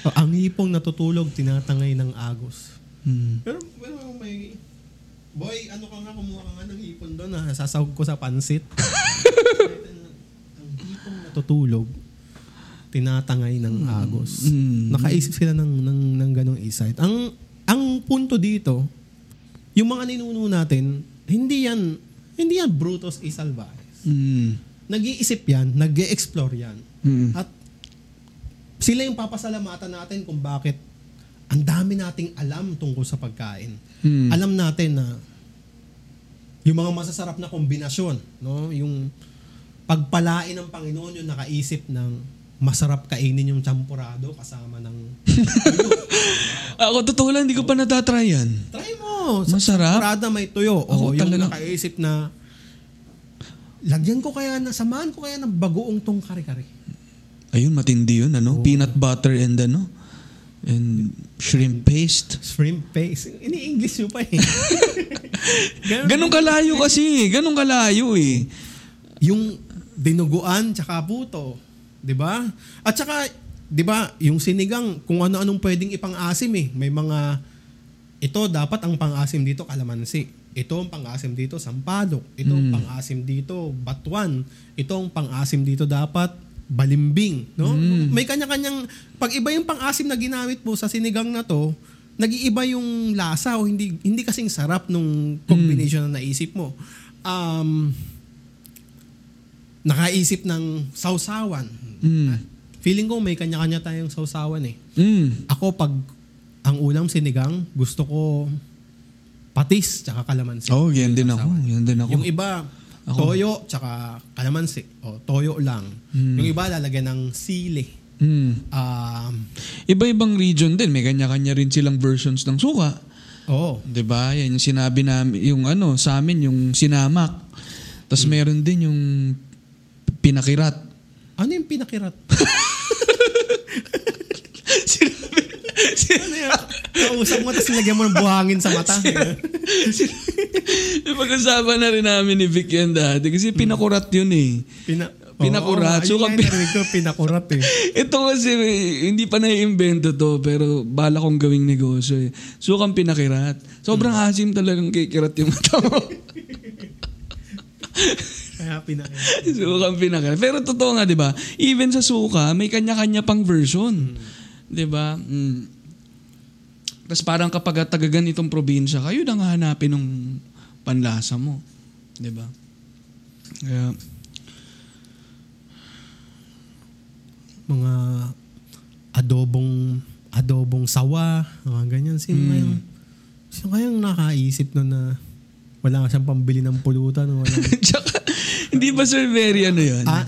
Oh, ang hipong natutulog tinatangay ng agos. Hmm. Pero, pero may Boy, ano ka nga, kumuha ka nga ng hipon doon ha. Sasahog ko sa pansit. ang hipong natutulog, tinatangay ng agos. Mm. Nakaisip sila ng, ng, ng ganong insight. Ang, ang punto dito, yung mga ninuno natin, hindi yan, hindi yan brutos y salvajes. Hmm. Nag-iisip yan, nag explore yan. Hmm. At sila yung papasalamatan natin kung bakit ang dami nating alam tungkol sa pagkain. Hmm. Alam natin na yung mga masasarap na kombinasyon, no? Yung pagpalain ng Panginoon yung nakaisip ng masarap kainin yung champurado kasama ng Ako, totoo lang, hindi ko pa natatry yan. Try mo. Sa Masarap? champurado may tuyo. Ako O yung talaga- nakaisip na lagyan ko kaya na samahan ko kaya ng bagoong tong kare-kare. Ayun, matindi yun, ano? Peanut butter and ano? And shrimp paste. Shrimp paste. Ini-English mo pa eh. Ganong kalayo kasi. Ganong kalayo eh. yung dinuguan tsaka puto, 'di ba? At tsaka 'di ba, yung sinigang kung ano-anong pwedeng ipang-asim eh. May mga ito dapat ang pang-asim dito kalamansi. Ito ang pang-asim dito sampalok. Ito ang pang-asim dito batuan. Ito ang pang-asim dito dapat balimbing, no? May kanya-kanyang pag iba yung pang-asim na ginamit mo sa sinigang na to, nag-iiba yung lasa o hindi hindi kasing sarap nung combination na naisip mo. Um, nakaisip ng sausawan. Mm. Feeling ko may kanya-kanya tayong sausawan eh. Mm. Ako pag ang ulam sinigang, gusto ko patis tsaka kalamansi. Oh, yan din ako. Yan din ako. Yung iba, toyo tsaka kalamansi. O, toyo lang. Yung iba lalagyan ng sili. Mm. Um, Iba-ibang region din. May kanya-kanya rin silang versions ng suka. oh, 'Di ba? Yan yung sinabi namin, yung ano, sa amin, yung sinamak. Tapos meron din yung pinakirat. Ano yung pinakirat? sinabi, ano yun? Kausap mo tapos nilagyan mo ng buhangin sa mata. Pag-usapan na rin namin ni Vic yan dati. Kasi pinakurat yun eh. Pina, Pinakurat. So, So, narinig ko, pinakurat eh. Ito kasi hindi pa naiimbento to pero bala kong gawing negosyo eh. Sukang pinakirat. Sobrang asim talagang kikirat yung mata mo. Kaya pinakirat. Sukang pinakirat. Pero totoo nga, di ba? Even sa suka, may kanya-kanya pang version. Di ba? Mm. Tapos parang kapag taga ganitong probinsya, kayo nang hanapin ng panlasa mo. Di ba? Kaya, mga adobong adobong sawa, mga ganyan. Sino Hmm. kayang sino kayang nakaisip na na wala siyang pambili ng pulutan wala. Tsaka, hindi ba sir very ano yun? ah,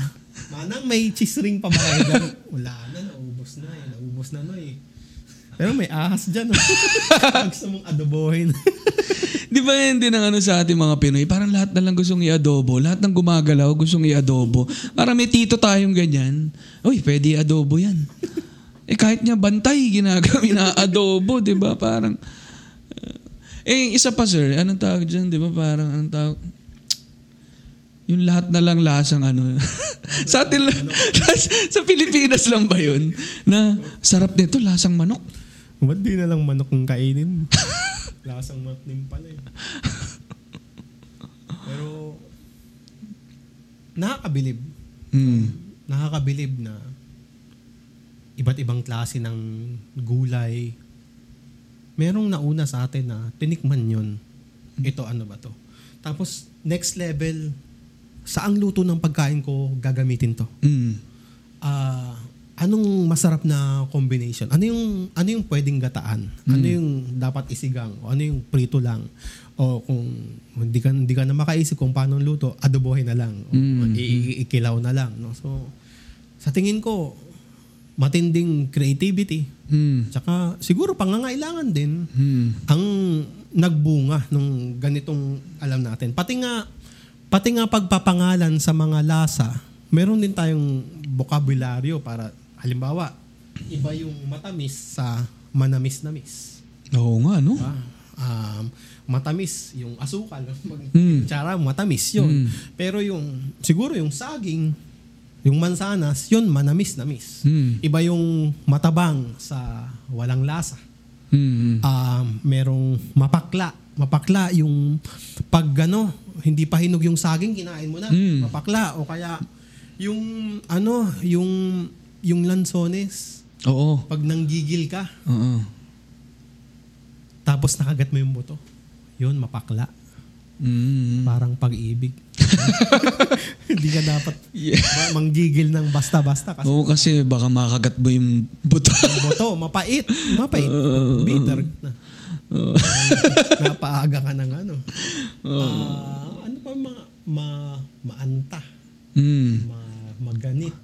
manang may cheese ring pa dyan? Wala na, naubos na eh. Naubos na no eh. Pero may ahas dyan. Oh. Gusto mong adobohin. Di ba yan din ang ano sa ating mga Pinoy? Parang lahat na lang gustong i-adobo. Lahat ng gumagalaw gustong i-adobo. Parang may tito tayong ganyan. Uy, pwede i-adobo yan. Eh kahit niya bantay, ginagawa na adobo, di ba? Parang, eh isa pa sir, anong tawag dyan, di ba? Parang, anong tawag? Yung lahat na lang lasang ano. sa atin lang, sa Pilipinas lang ba yun? Na sarap nito, lasang manok. Ba't di na lang manok ang kainin? Lasang manok din pala eh. Pero, nakakabilib. Hmm. nakakabilib na iba't ibang klase ng gulay. Merong nauna sa atin na tinikman yon. Ito ano ba to? Tapos next level, saang luto ng pagkain ko gagamitin to? Mm. Ah, anong masarap na combination? Ano yung ano yung pwedeng gataan? Ano yung dapat isigang? O ano yung prito lang? O kung hindi ka hindi ka na makaisip kung paano luto, adobohin na lang. O, Mm. i- i- ikilaw na lang, no? So sa tingin ko matinding creativity. Mm. Tsaka siguro pangangailangan din Mm. ang nagbunga nung ganitong alam natin. Pati nga pati nga pagpapangalan sa mga lasa, meron din tayong bokabularyo para halimbawa, iba yung matamis sa manamis-namis. Oo nga, no? Diba? Um, matamis yung asukal, mag Mm. tsara matamis yun. Mm. Pero yung siguro yung saging, yung mansanas, yun manamis-namis. Mm. Iba yung matabang sa walang lasa Mm. um, merong mapakla. Mapakla yung pag ano, hindi pa hinog yung saging, kinain mo na. Mm. Mapakla. O kaya yung ano, yung yung lansones, Oo. pag nanggigil ka, Oo. tapos nakagat mo yung buto. Yun, mapakla. Mm. Parang pag-ibig. hindi ka dapat Yeah. ma- manggigil ng basta-basta kasi Oo, kasi baka makagat mo yung buto. yung buto, mapait. Mapait. Bitter na. Napaaga ka ng ano. Pa mga ma, maanta, mm. ma, maganit,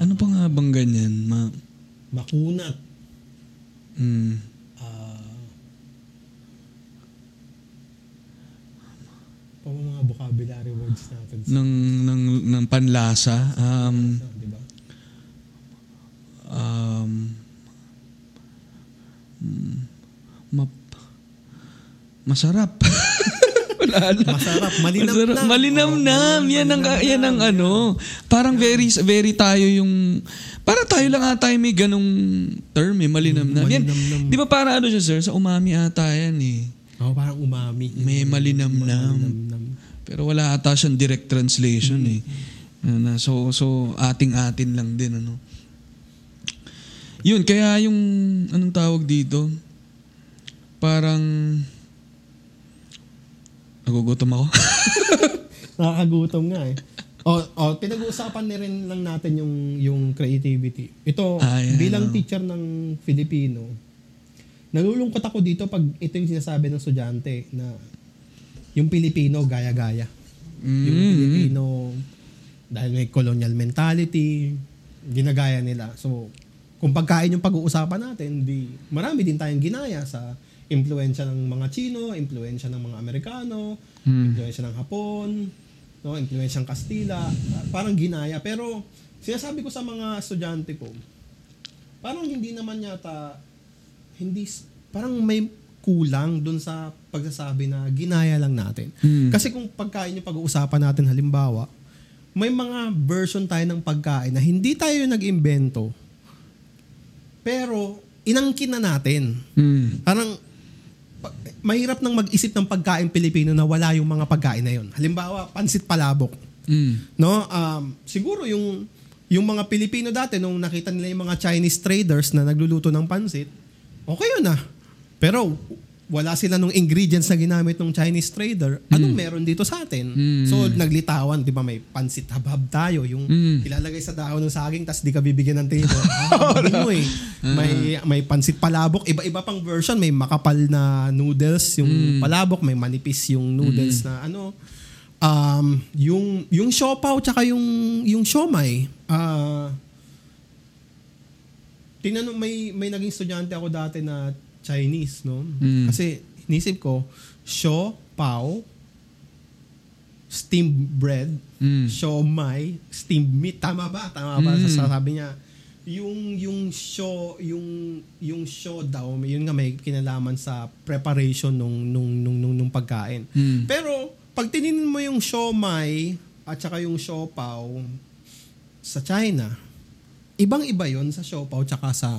Ano pa nga bang ganyan? Ma makunat, mm. ah, pa mga vocabulary words natin. sa- ng, ng, ng panlasa. Um, di ba? um, mm, map- masarap. Wala na. Masarap, malinam Masarap. na. Malinam-nam. Oo, Yan ang, malinam yan ang na. ano. Parang very, very tayo yung... Parang tayo lang ata yung may ganong term eh. Malinam-nam. Yan, Malinamnam. di ba para ano siya sir? Sa umami ata yan eh. Oo, parang umami. May malinamnam. Malinamnam. Pero wala ata siyang direct translation eh. Ano, so, so ating-atin lang din ano. Yun, kaya yung anong tawag dito? Parang nagugutom ako. Nakakagutom nga eh. O, o pinag-uusapan na rin lang natin yung yung creativity. Ito, Ah, bilang oh. teacher ng Filipino, nalulungkot ako dito pag ito yung sinasabi ng estudyante na yung Pilipino gaya-gaya. Yung Mm. Pilipino dahil may colonial mentality, ginagaya nila. So, kung pagkain yung pag-uusapan natin, di marami din tayong ginaya sa impluensya ng mga Chino, impluensya ng mga Amerikano, Mm. impluensya ng Hapon, no, impluensya ng Kastila, parang ginaya. Pero sinasabi ko sa mga estudyante ko, parang hindi naman yata hindi parang may kulang dun sa pagsasabi na ginaya lang natin. Mm. Kasi kung pagkain yung pag-uusapan natin halimbawa, may mga version tayo ng pagkain na hindi tayo nag-imbento, pero inangkin na natin. Mm. Parang pa- mahirap nang mag-isip ng pagkain Pilipino na wala yung mga pagkain na yun. Halimbawa, pansit palabok. Mm. No? Um, siguro yung yung mga Pilipino dati nung nakita nila yung mga Chinese traders na nagluluto ng pansit, okay yun ah. Pero wala sila nung ingredients na ginamit ng Chinese trader. Anong meron dito sa atin? Mm. So naglitawan, 'di ba may pansit habhab tayo, yung Mm. ilalagay sa dahon ng saging tas di ka bibigyan ng tino. Ah, mo eh. May may pansit palabok, iba-iba pang version, may makapal na noodles yung palabok, may manipis yung noodles na ano um, yung yung siopaw tsaka yung yung siomay. Ah tinanong may may naging estudyante ako dati na Chinese, no? Mm. Kasi inisip ko, siopaw, steamed bread, Mm. siomay, steamed meat. Tama ba? Tama ba? Mm. Sasabi niya, yung yung sio yung yung sio daw yun nga may kinalaman sa preparation nung nung nung nung, nung pagkain Mm. pero pag tininin mo yung siomay at saka yung siopaw sa China, ibang-iba yon sa siopaw tsaka sa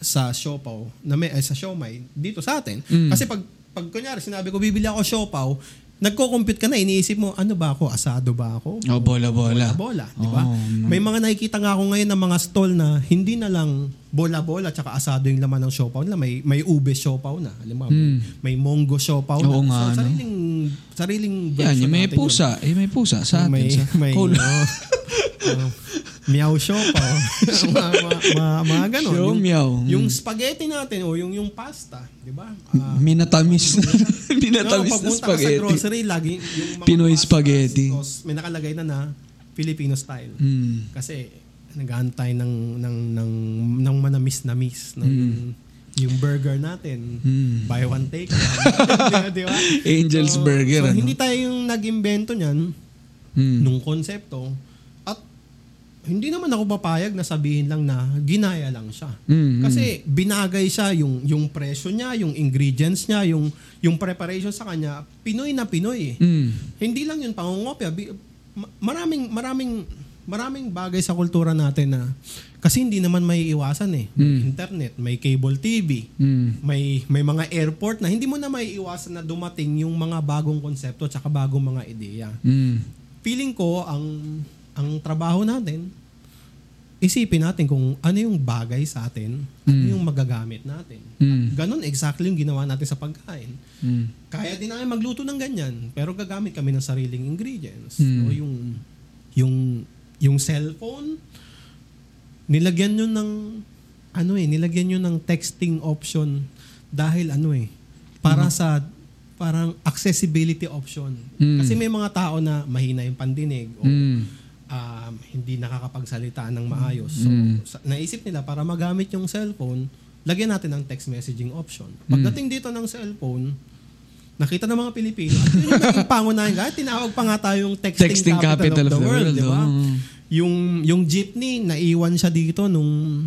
sa siopaw na may ay, sa siomay dito sa atin. Mm. Kasi pag pag kunyari sinabi ko bibili ako siopaw, nagko-compute ka na, iniisip mo, ano ba ako? Asado ba ako? Oh, bola-bola. Bola-bola, di ba? No. May mga nakikita nga ako ngayon ng mga stall na hindi na lang bola-bola tsaka asado yung laman ng siopaw nila. May, may ube siopaw na. Alam mo, Mm. may mongo siopaw Oo na. nga, so, no? sariling, Sariling Yan, version yung may natin yun. pusa. Eh, may pusa sa atin. may, sa may, Cool. oh, oh, meow show pa. oh. mga, mga, mga, mga ganon. Show yung, meow. yung spaghetti natin o yung yung pasta, di ba? Ah, Minatamis. no, Minatamis na pagpunta ka sa spaghetti. grocery, lagi yung mga Pinoy pastas, spaghetti. sauce, may nakalagay na na Filipino style. Mm. Kasi nag-aantay ng ng ng ng manamis na miss no? yung, yung burger natin Mm. buy one take one. di ba? Angel's So- Burger, so ano? hindi tayo yung nag-imbento niyan Mm. nung konsepto hindi naman ako papayag na sabihin lang na ginaya lang siya. Mm, Kasi binagay siya yung yung presyo niya, yung ingredients niya, yung yung preparation sa kanya, Pinoy na Pinoy. Mm. Hindi lang yun ma- Maraming maraming maraming bagay sa kultura natin na kasi hindi naman may iwasan eh. May Mm. internet, may cable TV, Mm. may may mga airport na hindi mo na may iwasan na dumating yung mga bagong konsepto at saka bagong mga ideya. Mm. Feeling ko ang ang trabaho natin isipin natin kung ano yung bagay sa atin, ano Mm. yung magagamit natin. Mm. Ganon exactly yung ginawa natin sa pagkain. Mm. Kaya din namin magluto ng ganyan, pero gagamit kami ng sariling ingredients. Mm. No, yung yung yung cellphone nilagyan nyo ng ano eh, nilagyan nyo ng texting option dahil ano eh, para sa parang accessibility option. Mm. Kasi may mga tao na mahina yung pandinig o Mm. Um, hindi nakakapagsalita ng maayos. So, Mm. sa- naisip nila para magamit yung cellphone, lagyan natin ng text messaging option. Pagdating dito ng cellphone, nakita ng mga Pilipino, at yun yung naging pangunahin. Kahit tinawag pa nga tayong texting, Texting capital, of the, world, di ba? oh. Yung, yung jeepney, naiwan siya dito nung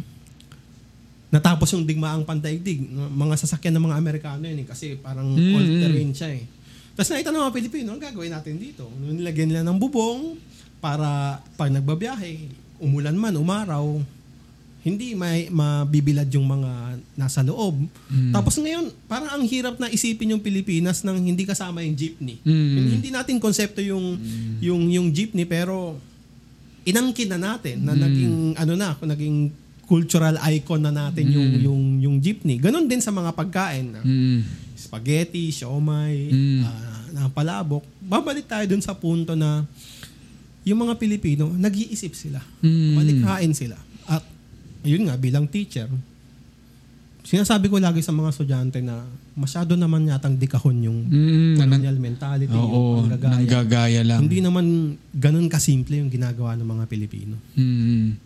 natapos yung digmaang pandaigdig. Mga sasakyan ng mga Amerikano yun eh, kasi parang Mm, all mm. terrain siya eh. Tapos nakita ng mga Pilipino, ang gagawin natin dito? Nilagyan nila ng bubong para pag nagbabiyahe, umulan man, umaraw, hindi may mabibilad yung mga nasa loob. Mm. Tapos ngayon, parang ang hirap na isipin yung Pilipinas nang hindi kasama yung jeepney. Mm. Hindi natin konsepto yung yung yung jeepney pero inangkin na natin na Mm. naging ano na, naging cultural icon na natin yung Mm. yung yung jeepney. Ganon din sa mga pagkain. Mm. Spaghetti, siomay, Mm. ah, na palabok. Babalik tayo dun sa punto na yung mga Pilipino, nag-iisip sila. Mm. Malikhain sila. At yun nga, bilang teacher, sinasabi ko lagi sa mga estudyante na masyado naman yatang dikahon yung Mm. Nan- colonial mentality, Oo, yung panggagaya. nanggagaya lang. Hindi naman ganun kasimple yung ginagawa ng mga Pilipino. Mm.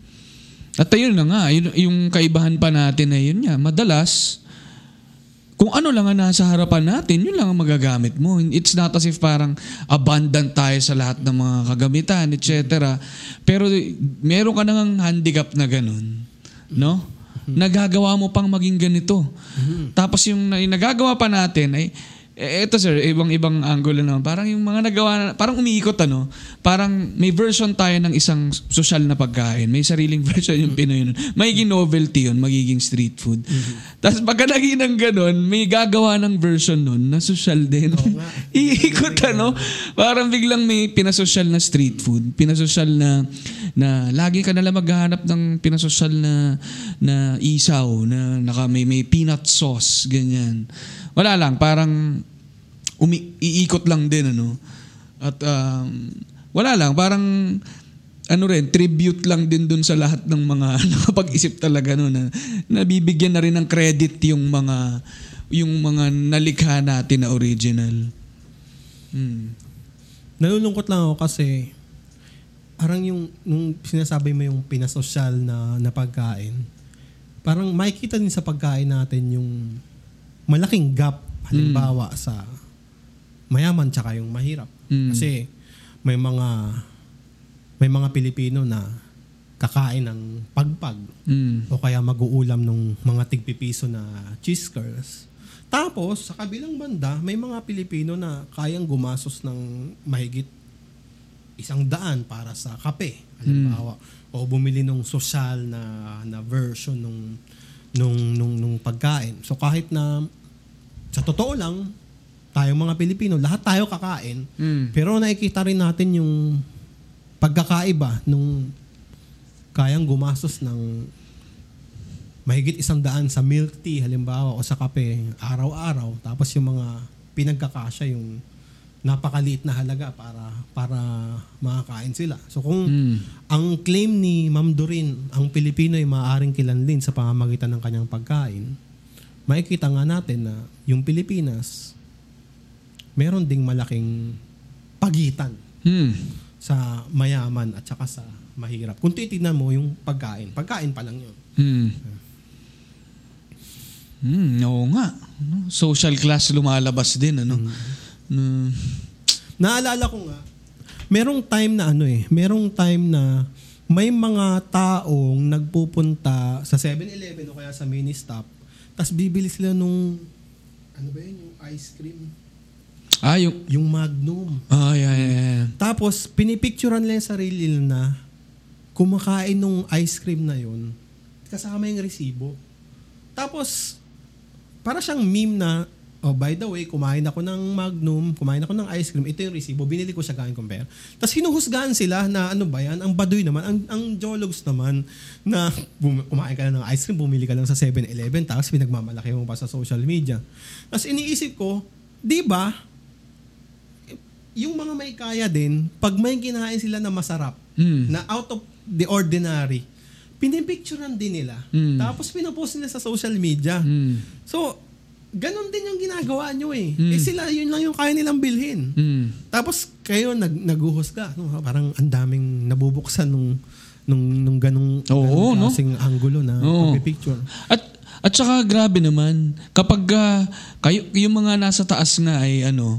At ayun na nga, yun, yung kaibahan pa natin na yun nga, madalas, kung ano lang ang nasa harapan natin, yun lang ang magagamit mo. It's not as if parang abundant tayo sa lahat ng mga kagamitan, etc. Pero meron ka nang handicap na ganun. No? Nagagawa mo pang maging ganito. Tapos yung, yung nagagawa pa natin ay eh, eto sir, ibang-ibang angulo naman. Parang yung mga nagawa, na- parang umiikot ano, parang may version tayo ng isang social na pagkain. May sariling version yung Pinoy nun. Magiging novelty yun, magiging street food. Tapos pagka naging ng ganun, may gagawa ng version nun na social din. nga. Iikot ano, parang biglang may pinasosyal na street food, pinasosyal na na lagi ka nalang maghahanap ng pinasosyal na na isaw na naka may, may peanut sauce ganyan. Wala lang, parang umi- iikot lang din ano. At um, wala lang, parang ano rin, tribute lang din dun sa lahat ng mga nakapag-isip talaga no, na nabibigyan na rin ng credit yung mga yung mga nalikha natin na original. Hmm. Nalulungkot lang ako kasi parang yung nung sinasabi mo yung pinasosyal na, na pagkain, parang makikita din sa pagkain natin yung malaking gap halimbawa sa mayaman tsaka yung mahirap. Mm. Kasi may mga may mga Pilipino na kakain ng pagpag Mm. o kaya mag-uulam ng mga tigpipiso na cheese curls. Tapos, sa kabilang banda, may mga Pilipino na kayang gumasos ng mahigit isang daan para sa kape. Halimbawa, o bumili ng social na na version nung nung nung nung pagkain. So kahit na sa totoo lang, tayong mga Pilipino, lahat tayo kakain, Mm. pero nakikita rin natin yung pagkakaiba nung kayang gumastos ng mahigit isang daan sa milk tea halimbawa o sa kape araw-araw tapos yung mga pinagkakasya yung napakaliit na halaga para para makakain sila. So kung Mm. ang claim ni Ma'am Doreen, ang Pilipino ay maaaring kilanlin sa pamamagitan ng kanyang pagkain, makikita nga natin na yung Pilipinas, meron ding malaking pagitan Hmm. sa mayaman at saka sa mahirap. Kung titignan mo yung pagkain, pagkain pa lang yun. Hmm. Hmm, oo nga. Social class lumalabas din, ano? Mm. Naalala ko nga, merong time na ano eh, merong time na may mga taong nagpupunta sa 7-Eleven o kaya sa mini stop, tapos bibili sila nung, ano ba yun, yung ice cream, Ah, yung... yung Magnum. Ah, yeah, yeah, yeah. Tapos, pinipicturean nila yung sarili nila na kumakain nung ice cream na yun, kasama yung resibo. Tapos, para siyang meme na, oh, by the way, kumain ako ng Magnum, kumain ako ng ice cream, ito yung resibo, binili ko siya galing compare. Tapos hinuhusgahan sila na ano ba yan, ang baduy naman, ang, ang jologs naman, na bum- kumain ka lang ng ice cream, bumili ka lang sa 7-Eleven, tapos pinagmamalaki mo pa sa social media. Tapos iniisip ko, di ba, yung mga may kaya din, pag may kinain sila na masarap, Hmm. na out of the ordinary, pinipicturean din nila. Mm. Tapos pinapost nila sa social media. Hmm. So, ganun din yung ginagawa nyo eh. Mm. Eh sila, yun lang yung kaya nilang bilhin. Hmm. Tapos kayo nag naguhusga, no? Parang ang daming nabubuksan nung nung nung ganung Oo, ganung no? klaseng angulo na Oo. picture. At at saka grabe naman kapag ah, kayo yung mga nasa taas nga ay ano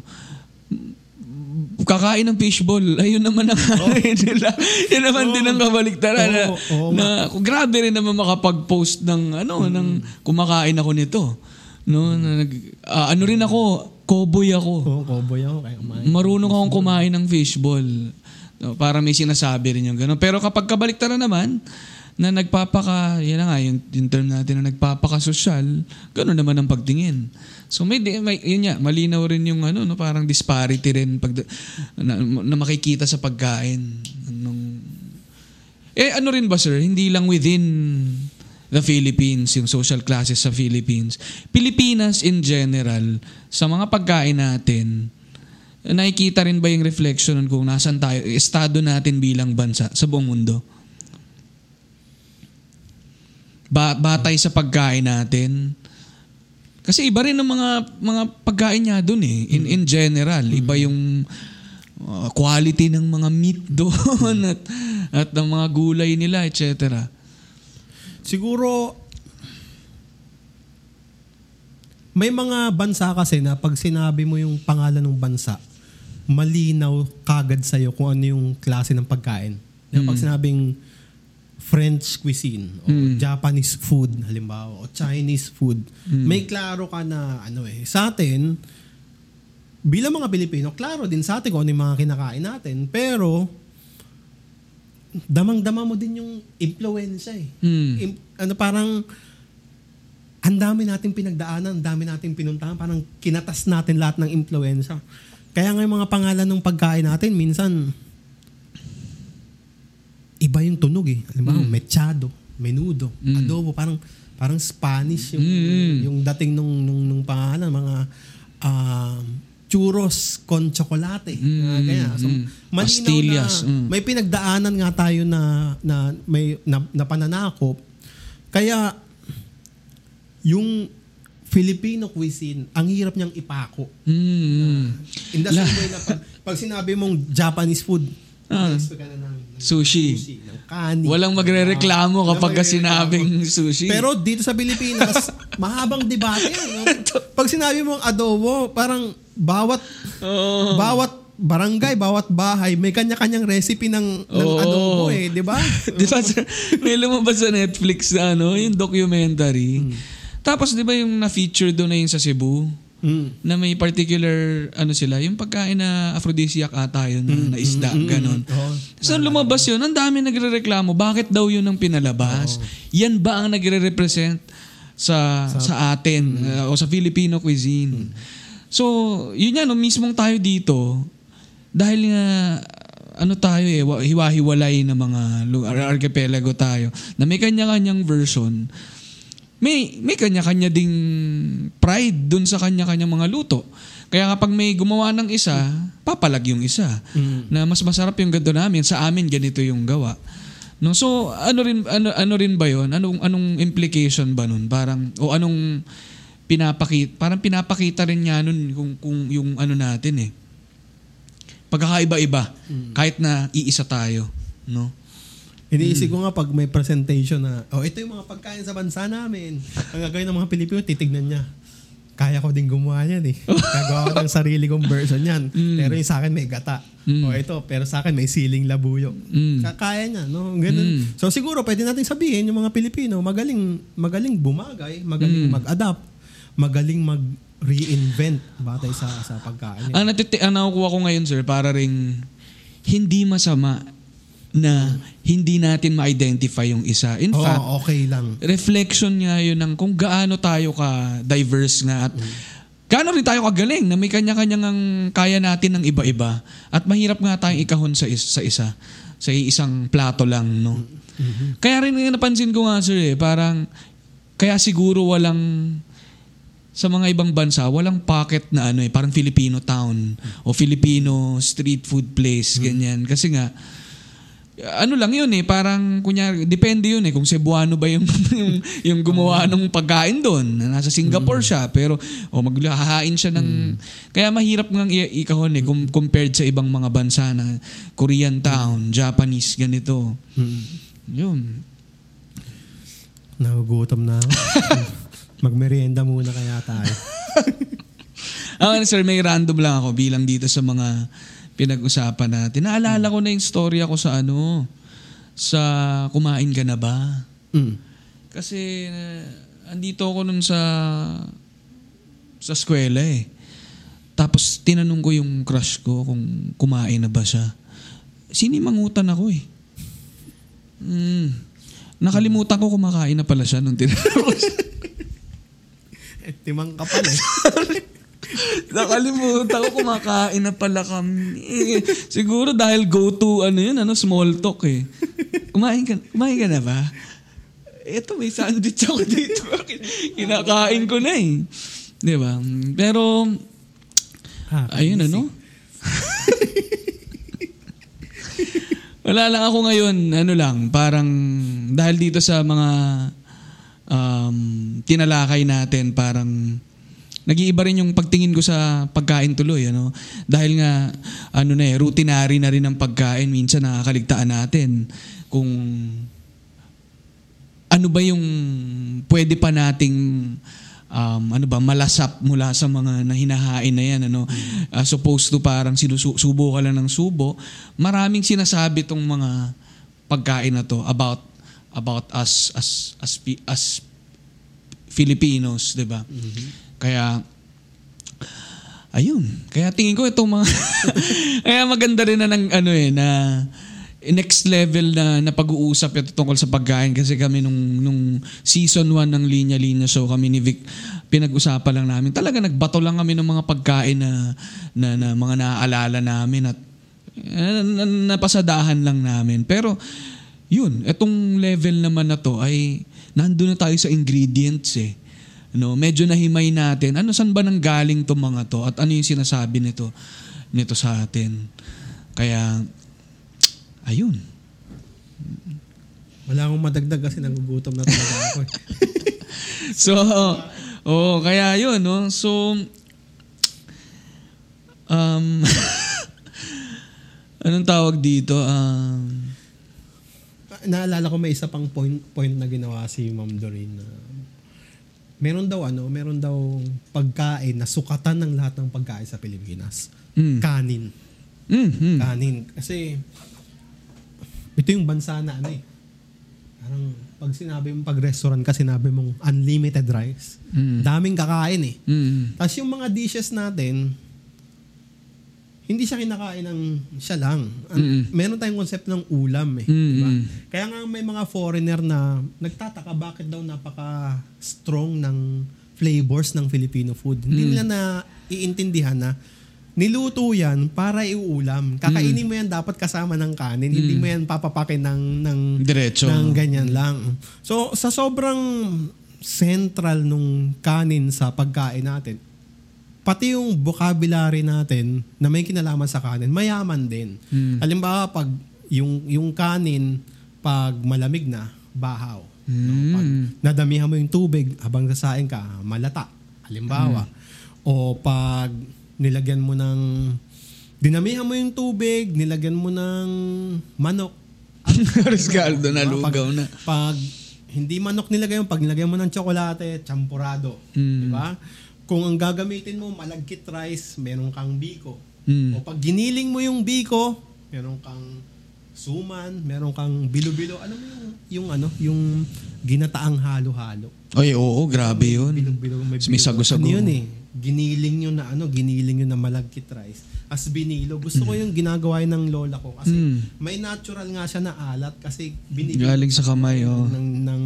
kakain ng fishball ayun naman ang kain nila yun naman Oo. din ang kabaliktaran na, Oo, oo na grabe rin naman makapag-post ng ano ng kumakain ako nito no na nag, ah, ano rin ako cowboy ako Oo, cowboy ako kaya kumain. marunong akong kumain ng fishball. No, para may sinasabi rin yung gano'n. Pero kapag kabaliktaran naman, na nagpapaka, yan na nga, yung, yung term natin na nagpapaka-social, gano'n naman ang pagtingin. So may, di- may yun nga, malinaw rin yung ano, no, parang disparity rin pag, na, na makikita sa pagkain. Nung, eh ano rin ba sir, hindi lang within the Philippines, yung social classes sa Philippines. Pilipinas in general, sa mga pagkain natin, nakikita rin ba yung reflection nun kung nasan tayo, estado natin bilang bansa sa buong mundo? Ba- batay sa pagkain natin. Kasi iba rin ang mga mga pagkain niya doon eh in in general, iba yung uh, quality ng mga meat doon at at ng mga gulay nila, etc. Siguro, may mga bansa kasi na pag sinabi mo yung pangalan ng bansa, malinaw kagad sa'yo kung ano yung klase ng pagkain. Yung Pag sinabing French cuisine o Mm. Japanese food halimbawa o Chinese food, may klaro ka na ano eh. Sa atin, bilang mga Pilipino, klaro din sa atin kung ano yung mga kinakain natin. Pero, damang-dama mo din yung influensya eh. Hmm. Im- ano parang ang dami nating pinagdaanan, ang dami nating pinuntahan, parang kinatas natin lahat ng influensya. Kaya nga yung mga pangalan ng pagkain natin, minsan, iba yung tunog eh. Alam mo, mechado, menudo, adobo, parang parang Spanish yung Mm. yung dating nung nung, nung pangalan, mga um, churros con chocolate. Mm, Ah, kaya, so, mm. malinaw Pastillas, na mm. may pinagdaanan nga tayo na na may na, na pananakop. Kaya yung Filipino cuisine, ang hirap niyang ipako. Hmm. In the same way na pag, pag sinabi mong Japanese food, Ah. expect ka na ng Sushi. sushi, ng kanin. Walang magrereklamo Walang kapag ka magrereklamo. sinabing sushi. Pero dito sa Pilipinas, mahabang debate yan. No? Pag sinabi mong adobo, parang bawat Oo. bawat barangay, bawat bahay, may kanya-kanyang recipe ng, ng Oo. adobo eh, di ba? di ba, may lumabas sa Netflix na ano, yung documentary. Tapos di ba yung na-feature doon na yun sa Cebu? Mm. na may particular ano sila, yung pagkain na aphrodisiac ata yun, na isda, ganon. Oo. So lumabas yun, ang dami nagre-reklamo, bakit daw yun ang pinalabas? Yan ba ang nagre-represent sa, sa, atin uh, o sa Filipino cuisine? So, yun yan, no, mismong tayo dito, dahil nga ano tayo eh, wa- hiwa-hiwalay na mga archipelago tayo, na may kanya-kanyang version, may may kanya-kanya ding pride dun sa kanya-kanyang mga luto. Kaya kapag may gumawa ng isa, papalag yung isa. Na mas masarap yung ganito namin, sa amin ganito yung gawa. No, so ano rin ano ano rin ba 'yon? Anong anong implication ba nun? Parang o anong pinapakita parang pinapakita rin niya nun kung kung yung ano natin eh. Pagkakaiba-iba kahit na iisa tayo, no? Iniisip ko nga pag may presentation na, oh, ito yung mga pagkain sa bansa namin. Ang gagawin ng mga Pilipino, titignan niya. Kaya ko din gumawa yan eh. Gagawa ko ng sarili kong version yan. Pero yung sa akin may gata. O ito, pero sa akin may siling labuyo. Mm. Ka- Kaya niya, no? Ganun. So siguro pwede natin sabihin yung mga Pilipino magaling magaling bumagay, magaling mag-adapt, magaling mag-reinvent batay sa sa pagkain. Ang natiti ang nakukuha ko ngayon sir para ring hindi masama na hindi natin ma-identify yung isa. In Oo, fact, okay lang. reflection nga yun ng kung gaano tayo ka diverse nga at gaano rin tayo kagaling na may kanya-kanyang ang kaya natin ng iba-iba at mahirap nga tayong ikahon sa, is- sa isa sa isang plato lang no kaya rin nga napansin ko nga sir eh parang kaya siguro walang sa mga ibang bansa walang pocket na ano eh parang Filipino town o Filipino street food place ganyan kasi nga ano lang yun eh, parang kunyari, depende yun eh, kung Cebuano ba yung, yung, yung gumawa ng pagkain doon, na nasa Singapore siya, pero o maghahain siya ng, kaya mahirap ngang i- ikahon eh, kum- compared sa ibang mga bansa na Korean town, Japanese, ganito. Yun. Nagugutom na ako. Magmerienda muna kaya tayo. Ah, sir, may random lang ako bilang dito sa mga pinag-usapan natin. Naalala ko na yung story ako sa ano, sa kumain ka na ba? Mm. Kasi uh, andito ako nun sa sa eskwela eh. Tapos tinanong ko yung crush ko kung kumain na ba siya. Sinimangutan ako eh. Mm. Nakalimutan ko kumakain na pala siya nung tinanong ko siya. Timang ka pala eh. Nakalimutan ko kumakain na pala kami. Siguro dahil go to ano yun, ano, small talk eh. Kumain ka, kumain ka na ba? Eto, may sandwich ako dito. Kinakain ko na eh. Di ba? Pero, Ha, ayun ano? Wala lang ako ngayon, ano lang, parang dahil dito sa mga um, tinalakay natin, parang nag-iiba rin yung pagtingin ko sa pagkain tuloy. Ano? Dahil nga, ano na eh, routinary na rin ang pagkain. Minsan nakakaligtaan natin kung ano ba yung pwede pa nating um, ano ba malasap mula sa mga nahinahain na yan ano As opposed to parang sinusubo ka lang ng subo maraming sinasabi tong mga pagkain na to about about us as as Pi- as Filipinos 'di ba kaya ayun. Kaya tingin ko itong mga kaya maganda rin na ng ano eh na next level na, na pag-uusap ito tungkol sa pagkain. Kasi kami nung, nung season 1 ng Linya Linya Show kami ni Vic pinag-usapan lang namin. Talaga nagbato lang kami ng mga pagkain na, na, na mga naaalala namin at eh, na, na- napasadahan lang namin. Pero yun etong level naman na to ay nandun na tayo sa ingredients eh no medyo nahimay natin ano saan ba nang galing to mga to at ano yung sinasabi nito nito sa atin kaya ayun Wala akong madagdag kasi nagugutom na talaga ako eh. so, oh, kaya yun, no? So, um, anong tawag dito? Um, Naalala ko may isa pang point point na ginawa si Ma'am Doreen na meron daw ano, meron daw pagkain na sukatan ng lahat ng pagkain sa Pilipinas. mm, Kanin. mm, mm, Kanin. Kasi ito yung bansa na ano eh. Parang pag sinabi mo pag restaurant ka sinabi mong unlimited rice. mm, Daming kakain eh. mm, Tapos yung mga dishes natin, hindi siya kinakain ng siya lang. Ang- Mm-mm. Meron tayong concept ng ulam eh. Mm-mm. Diba? Kaya nga may mga foreigner na nagtataka bakit daw napaka-strong ng flavors ng Filipino food. Hindi nila na iintindihan na niluto yan para iulam. Kakainin mo yan dapat kasama ng kanin. Hindi mo yan papapakin ng, ng Diretso. ng ganyan lang. So, sa sobrang central nung kanin sa pagkain natin, pati yung vocabulary natin na may kinalaman sa kanin, mayaman din. Mm. Halimbawa, pag yung, yung kanin, pag malamig na, bahaw. No? Pag Mm. nadamihan mo yung tubig habang sasain ka, malata. Halimbawa. O pag nilagyan mo ng, dinamihan mo yung tubig, nilagyan mo ng manok. Riscaldo na Diba? lugaw pag, na. Pag hindi manok nilagay mo, pag nilagay mo ng tsokolate, champurado. Mm. Di ba? Kung ang gagamitin mo, malagkit rice, meron kang biko. Mm. O pag giniling mo yung biko, meron kang suman, meron kang bilo-bilo. Ano mo yung, yung ano, yung ginataang halo-halo. Ay, oo, grabe yun. Bilo-bilo, may, May sago-sago. Ano yun eh? Giniling yun na ano, giniling yun na malagkit rice. As binilo. Gusto ko yung ginagawa yun ng lola ko kasi Mm. may natural nga siya na alat kasi binibili Galing sa kamay, oh. ng, ng, ng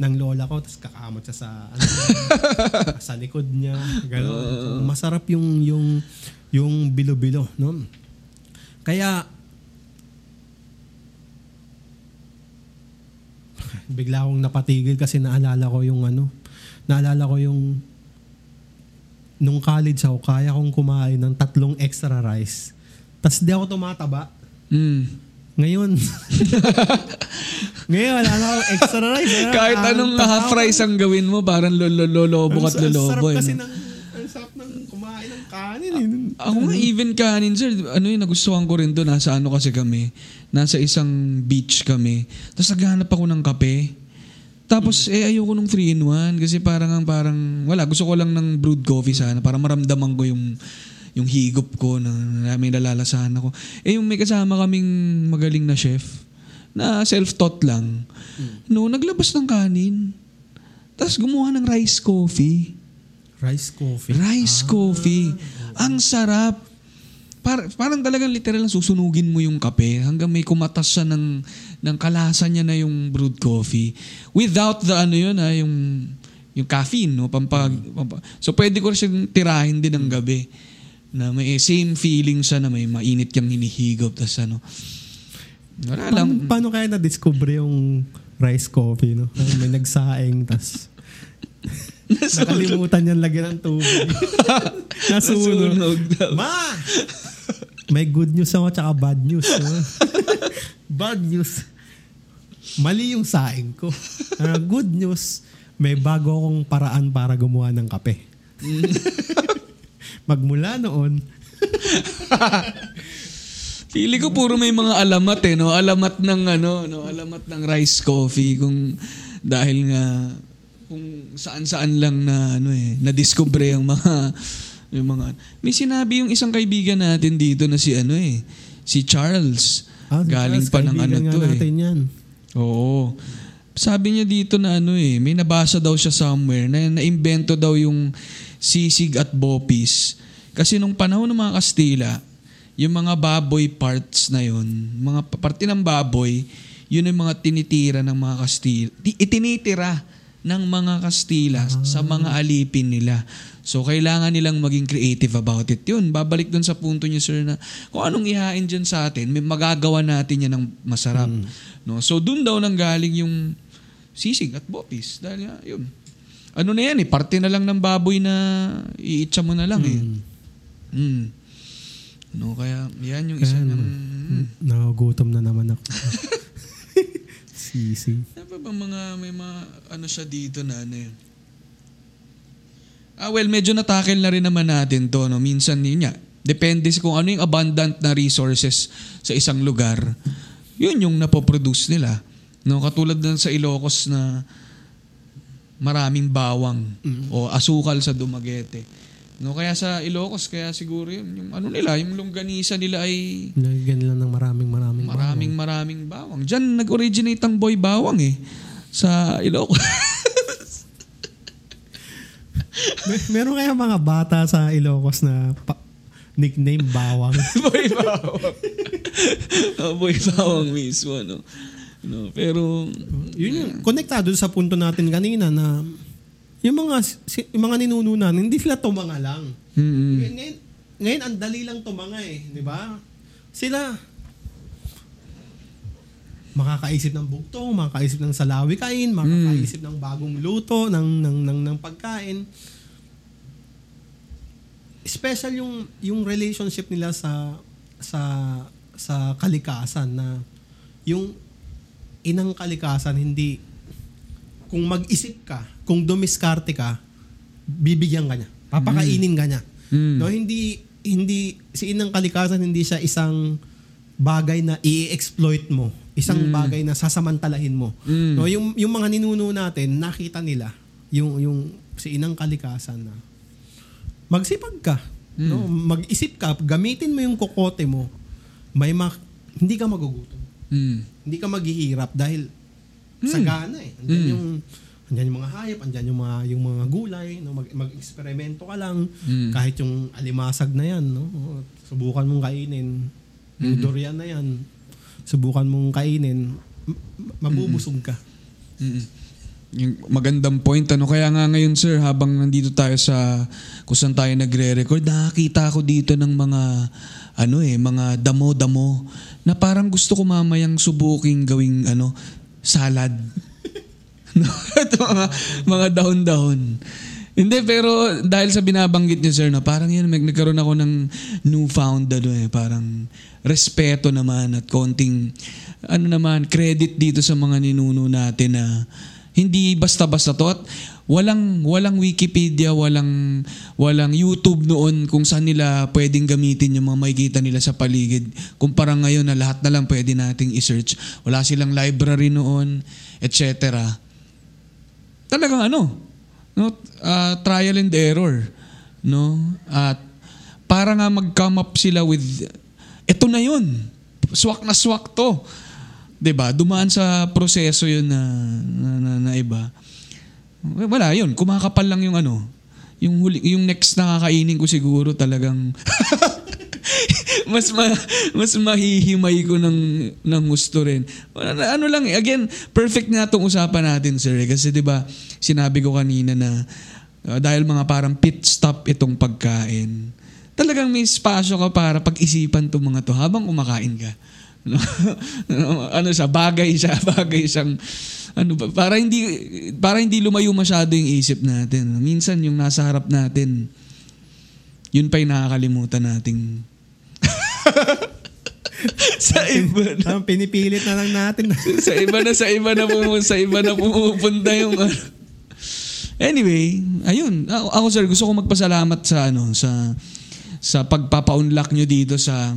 lola ko tapos kakamot siya sa ano, sa likod niya gano'n. So, masarap yung yung yung bilo-bilo no kaya bigla akong napatigil kasi naalala ko yung ano naalala ko yung nung college ako kaya kong kumain ng tatlong extra rice tapos di ako tumataba Mm. Ngayon. Ngayon, wala na akong extra rice. Wala Kahit na- anong half rice ang gawin mo, parang lololobo at sa- ang lolobo. sarap eh, kasi ng, ang sarap ng kumain ng kanin. Eh. Ako nga, even kanin, sir, ano yung nagustuhan ko rin doon, nasa ano kasi kami, nasa isang beach kami. Tapos naghahanap ako ng kape. Tapos, eh, ayoko nung 3-in-1 kasi parang, ang parang, wala, gusto ko lang ng brewed coffee sana para maramdaman ko yung yung higop ko na, may nalalasahan ako. Eh, yung may kasama kaming magaling na chef na self-taught lang. No, naglabas ng kanin. Tapos gumawa ng rice coffee. Rice coffee. Rice coffee. Ang sarap. Par, parang talagang literal lang susunugin mo yung kape hanggang may kumatas siya ng, ng kalasa niya na yung brewed coffee. Without the ano yun ha, yung, yung caffeine. No? Pampag, pampa- so pwede ko siyang tirahin din ng gabi. Na may same feeling siya na may mainit yung hinihigop. Tapos ano. Wala lang. Paano, kaya na-discover yung rice coffee? No? May nagsaing, tas nakalimutan yan lagyan ng tubig. Nasunog. Nasunog. Ma! May good news ako tsaka bad news. No? bad news. Mali yung saing ko. Ah, good news, may bago akong paraan para gumawa ng kape. Magmula noon, Pili ko puro may mga alamat eh, no? Alamat ng ano, no? Alamat ng rice coffee kung dahil nga kung saan-saan lang na ano eh, na-discover yung mga yung mga May sinabi yung isang kaibigan natin dito na si ano eh, si Charles. ah, Galing Charles, pa ng ano to eh. natin yan. Oo. Sabi niya dito na ano eh, may nabasa daw siya somewhere na naimbento daw yung sisig at bopis. Kasi nung panahon ng mga Kastila, yung mga baboy parts na yun, mga pa- parte ng baboy, yun yung mga tinitira ng mga Kastila. Ti- Itinitira ng mga Kastila sa mga alipin nila. So, kailangan nilang maging creative about it. Yun, babalik dun sa punto niyo, sir, na kung anong ihain dyan sa atin, may magagawa natin yan ng masarap. No? So, dun daw nang galing yung sisig at bopis. Dahil yun. Ano na yan eh, parte na lang ng baboy na iitsa mo na lang eh. Mm. No, kaya yan yung isa Kaya ng... Nagugutom na naman ako. Sisi. Ano ba mga, may mga ano siya dito na ano eh. Ah, well, medyo natakil na rin naman natin to, no? Minsan yun nga, depende sa kung ano yung abundant na resources sa isang lugar. Yun yung napoproduce nila. No, katulad ng sa Ilocos na maraming bawang o asukal sa Dumaguete. No, kaya sa Ilocos, kaya siguro yun, yung ano nila, yung longganisa nila ay Nagigyan nila ng maraming maraming Maraming maraming bawang. Diyan nag-originate ang boy bawang eh. Sa Ilocos. Mer- meron kaya mga bata sa Ilocos na pa- nickname bawang. boy bawang. oh, boy bawang mismo, no? No pero, Yun yung konektado sa punto natin kanina na yung mga yung mga ninununan, hindi sila tumanga lang. mm Ngayon, ngayon ang dali lang tumanga eh, di ba? Sila makakaisip ng bugtong, makakaisip ng salawi kain, makakaisip ng bagong luto ng ng ng, ng pagkain. special yung yung relationship nila sa sa sa kalikasan na yung inang kalikasan hindi kung mag-isip ka, kung dumiskarte ka, bibigyan ka niya. Papakainin ka niya. Mm. No, hindi hindi si inang kalikasan hindi siya isang bagay na i-exploit mo, isang bagay na sasamantalahin mo. Mm. No, yung yung mga ninuno natin, nakita nila yung yung si inang kalikasan na magsipag ka, no? Mag-isip ka, gamitin mo yung kokote mo. May ma- hindi ka magugutom. Mm. Hindi ka maghihirap dahil sagana eh. Andyan yung andyan yung mga hayop, andyan yung mga yung mga gulay, no? Mag, mag-eksperimento ka lang Mm. kahit yung alimasag na yan, no? Subukan mong kainin. Yung durian na yan, subukan mong kainin, mabubusog ka. Mm. Yung magandang point ano kaya nga ngayon sir habang nandito tayo sa kung saan tayo nagre-record nakakita ako dito ng mga ano eh mga damo-damo na parang gusto ko mamayang subuking gawing ano salad. ito mga mga dahon-dahon. Hindi pero dahil sa binabanggit niyo sir na parang yun mag- nagkaroon ako ng newfound ano eh parang respeto naman at konting ano naman credit dito sa mga ninuno natin na hindi basta-basta to at walang walang Wikipedia, walang walang YouTube noon kung saan nila pwedeng gamitin yung mga makikita nila sa paligid. Kumpara ngayon na lahat na lang pwede nating i-search. Wala silang library noon, etc. Talagang ano, no, ah, trial and error, no? At para nga mag-come up sila with ito na yun. Swak na swak to. 'Di ba? Dumaan sa proseso 'yun na na, na, na iba. Wala 'yun. Kumakapal lang yung ano. Yung huli, yung next na kakainin ko siguro talagang mas ma, mas mahihimay ko ng ng gusto rin. Ano, lang again, perfect nga tong usapan natin, sir. eh. Kasi 'di ba, sinabi ko kanina na uh, dahil mga parang pit stop itong pagkain. Talagang may espasyo ka para pag-isipan tong mga to habang kumakain ka. ano siya, bagay siya, bagay siyang ano ba, para hindi para hindi lumayo masyado yung isip natin. Minsan yung nasa harap natin, yun pa yung nakakalimutan nating sa iba na, Parang pinipilit na lang natin. sa iba na sa iba na pumu- sa iba na pumupunta yung ano. Anyway, ayun. Ako, ako sir, gusto ko magpasalamat sa ano sa sa pagpapa-unlock nyo dito sa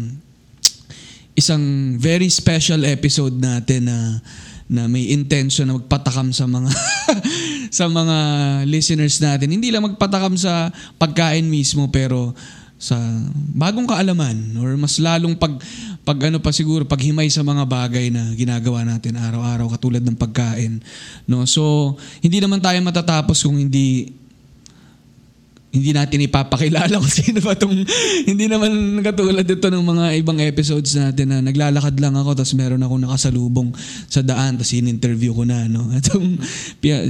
isang very special episode natin na na may intention na magpatakam sa mga sa mga listeners natin. Hindi lang magpatakam sa pagkain mismo pero sa bagong kaalaman or mas lalong pag pag ano pa siguro paghimay sa mga bagay na ginagawa natin araw-araw katulad ng pagkain no so hindi naman tayo matatapos kung hindi hindi natin ipapakilala kung sino ba tong hindi naman katulad ito ng mga ibang episodes natin na naglalakad lang ako tapos meron ako nakasalubong sa daan tapos in-interview ko na no? Itong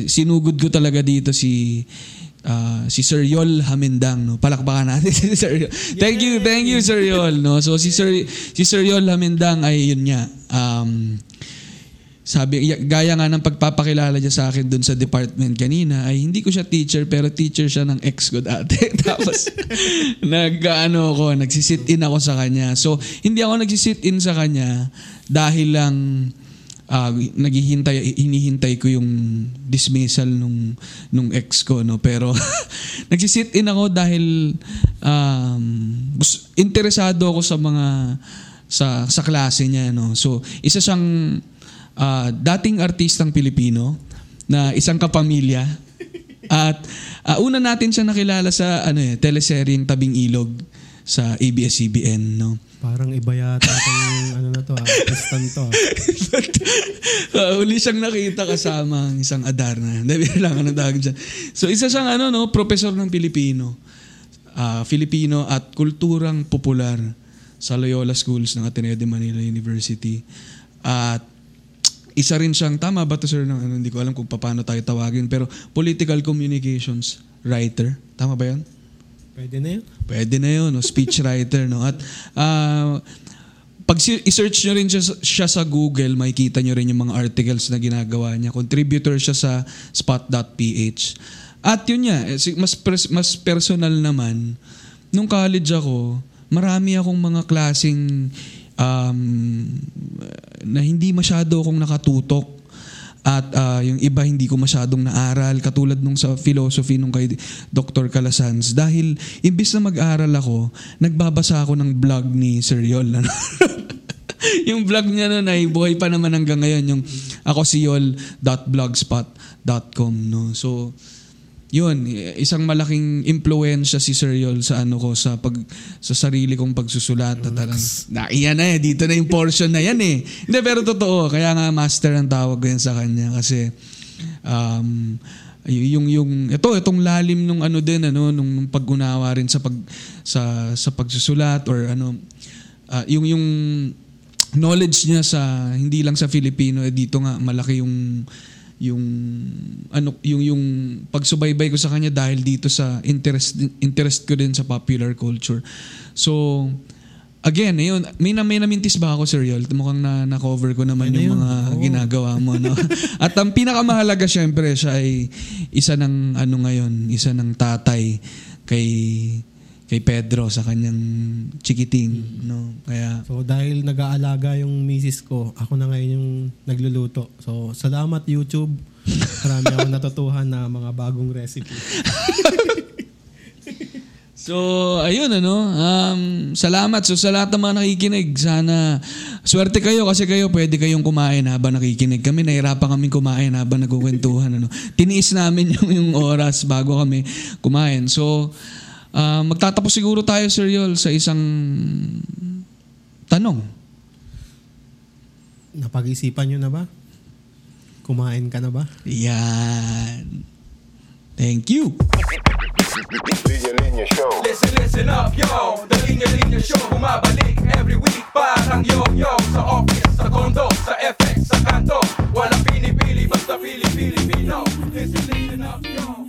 sinugod ko talaga dito si ah, si Sir Yol Hamindang no? Palakpakan natin si Sir Yol. thank you thank you Sir Yol no? So si Sir si Sir Yol Hamindang ay yun nga um sabi, gaya nga ng pagpapakilala niya sa akin dun sa department kanina, ay hindi ko siya teacher, pero teacher siya ng ex ko dati. Tapos, nag, ano ako, nagsisit in ako sa kanya. So, hindi ako nagsisit in sa kanya dahil lang ah, naghihintay, hinihintay ko yung dismissal nung, nung ex ko, no? Pero, nagsisit in ako dahil um, interesado ako sa mga sa sa klase niya no so isa siyang ah, dating artistang Pilipino na isang kapamilya at ah, una natin siya nakilala sa ano eh teleseryeng Tabing Ilog sa ABS-CBN no Parang iba yata itong ano na to, ah, artistan to. ah. uh, uli siyang nakita kasama ang isang Adarna. Hindi, lang ano tawag dyan. So, isa siyang ano, no, professor ng Pilipino. Ah, Filipino at kulturang popular sa Loyola Schools ng Ateneo de Manila University. At isa rin siyang, tama ba to sir? Ng, ano, hindi ko alam kung paano tayo tawagin, pero political communications writer. Tama ba yan? Pwede na yun. Pwede na yun, no? speech writer. No? At ah, pag i-search nyo rin siya, sa- siya sa Google, makikita nyo rin yung mga articles na ginagawa niya. Contributor siya sa spot.ph. At yun niya, eh, mas, pers- mas personal naman, nung college ako, marami akong mga klasing um, na hindi masyado akong nakatutok at ah, yung iba hindi ko masyadong naaral katulad nung sa philosophy nung kay Dr. Calasans dahil imbis na mag-aral ako nagbabasa ako ng blog ni Sir Yol ano? yung vlog niya nun ay buhay pa naman hanggang ngayon yung ako si yol.blogspot.com no so yun isang malaking impluwensya si Sir Yol sa ano ko sa pag sa sarili kong pagsusulat. At talagang na iyan na eh dito na yung portion na yan eh. Hindi pero totoo kaya nga master ang tawag ko yan sa kanya. Kasi um yung yung ito itong lalim nung ano din ano nung, nung pag-unawa rin sa pag sa sa pagsusulat or ano ah, yung yung knowledge niya sa hindi lang sa Filipino eh, dito nga malaki yung yung ano yung yung pagsubaybay ko sa kanya dahil dito sa interest interest ko din sa popular culture. So again, ayun, may na may namintis ba ako Sir Yol? Mukhang na na-cover ko naman Ano yung yun? mga Oo. ginagawa mo no. At ang pinakamahalaga syempre siya ay isa ng ano ngayon, isa ng tatay kay kay Pedro sa kanyang chikiting no. Kaya So dahil nag-aalaga yung misis ko, ako na ngayon yung nagluluto. So salamat YouTube. Marami ako natutuhan na mga bagong recipe. So, ayun ano, um, salamat. So, sa lahat ng mga nakikinig, sana swerte kayo kasi kayo pwede kayong kumain habang nakikinig. Kami nahirapan kami kumain habang nagkukwentuhan. Ano. Tiniis namin yung, yung oras bago kami kumain. So, uh, magtatapos siguro tayo, Sir Yol, sa isang tanong. Napag-isipan nyo na ba? Kumain ka na ba? Yan. Thank you. Linya Linya Show. Listen, listen up, yo The Linya Linya Show Bumabalik every week Parang yo-yo Sa office, sa condo, sa FX, sa kanto Walang pinipili, basta pili-Pilipino Listen, listen up, yo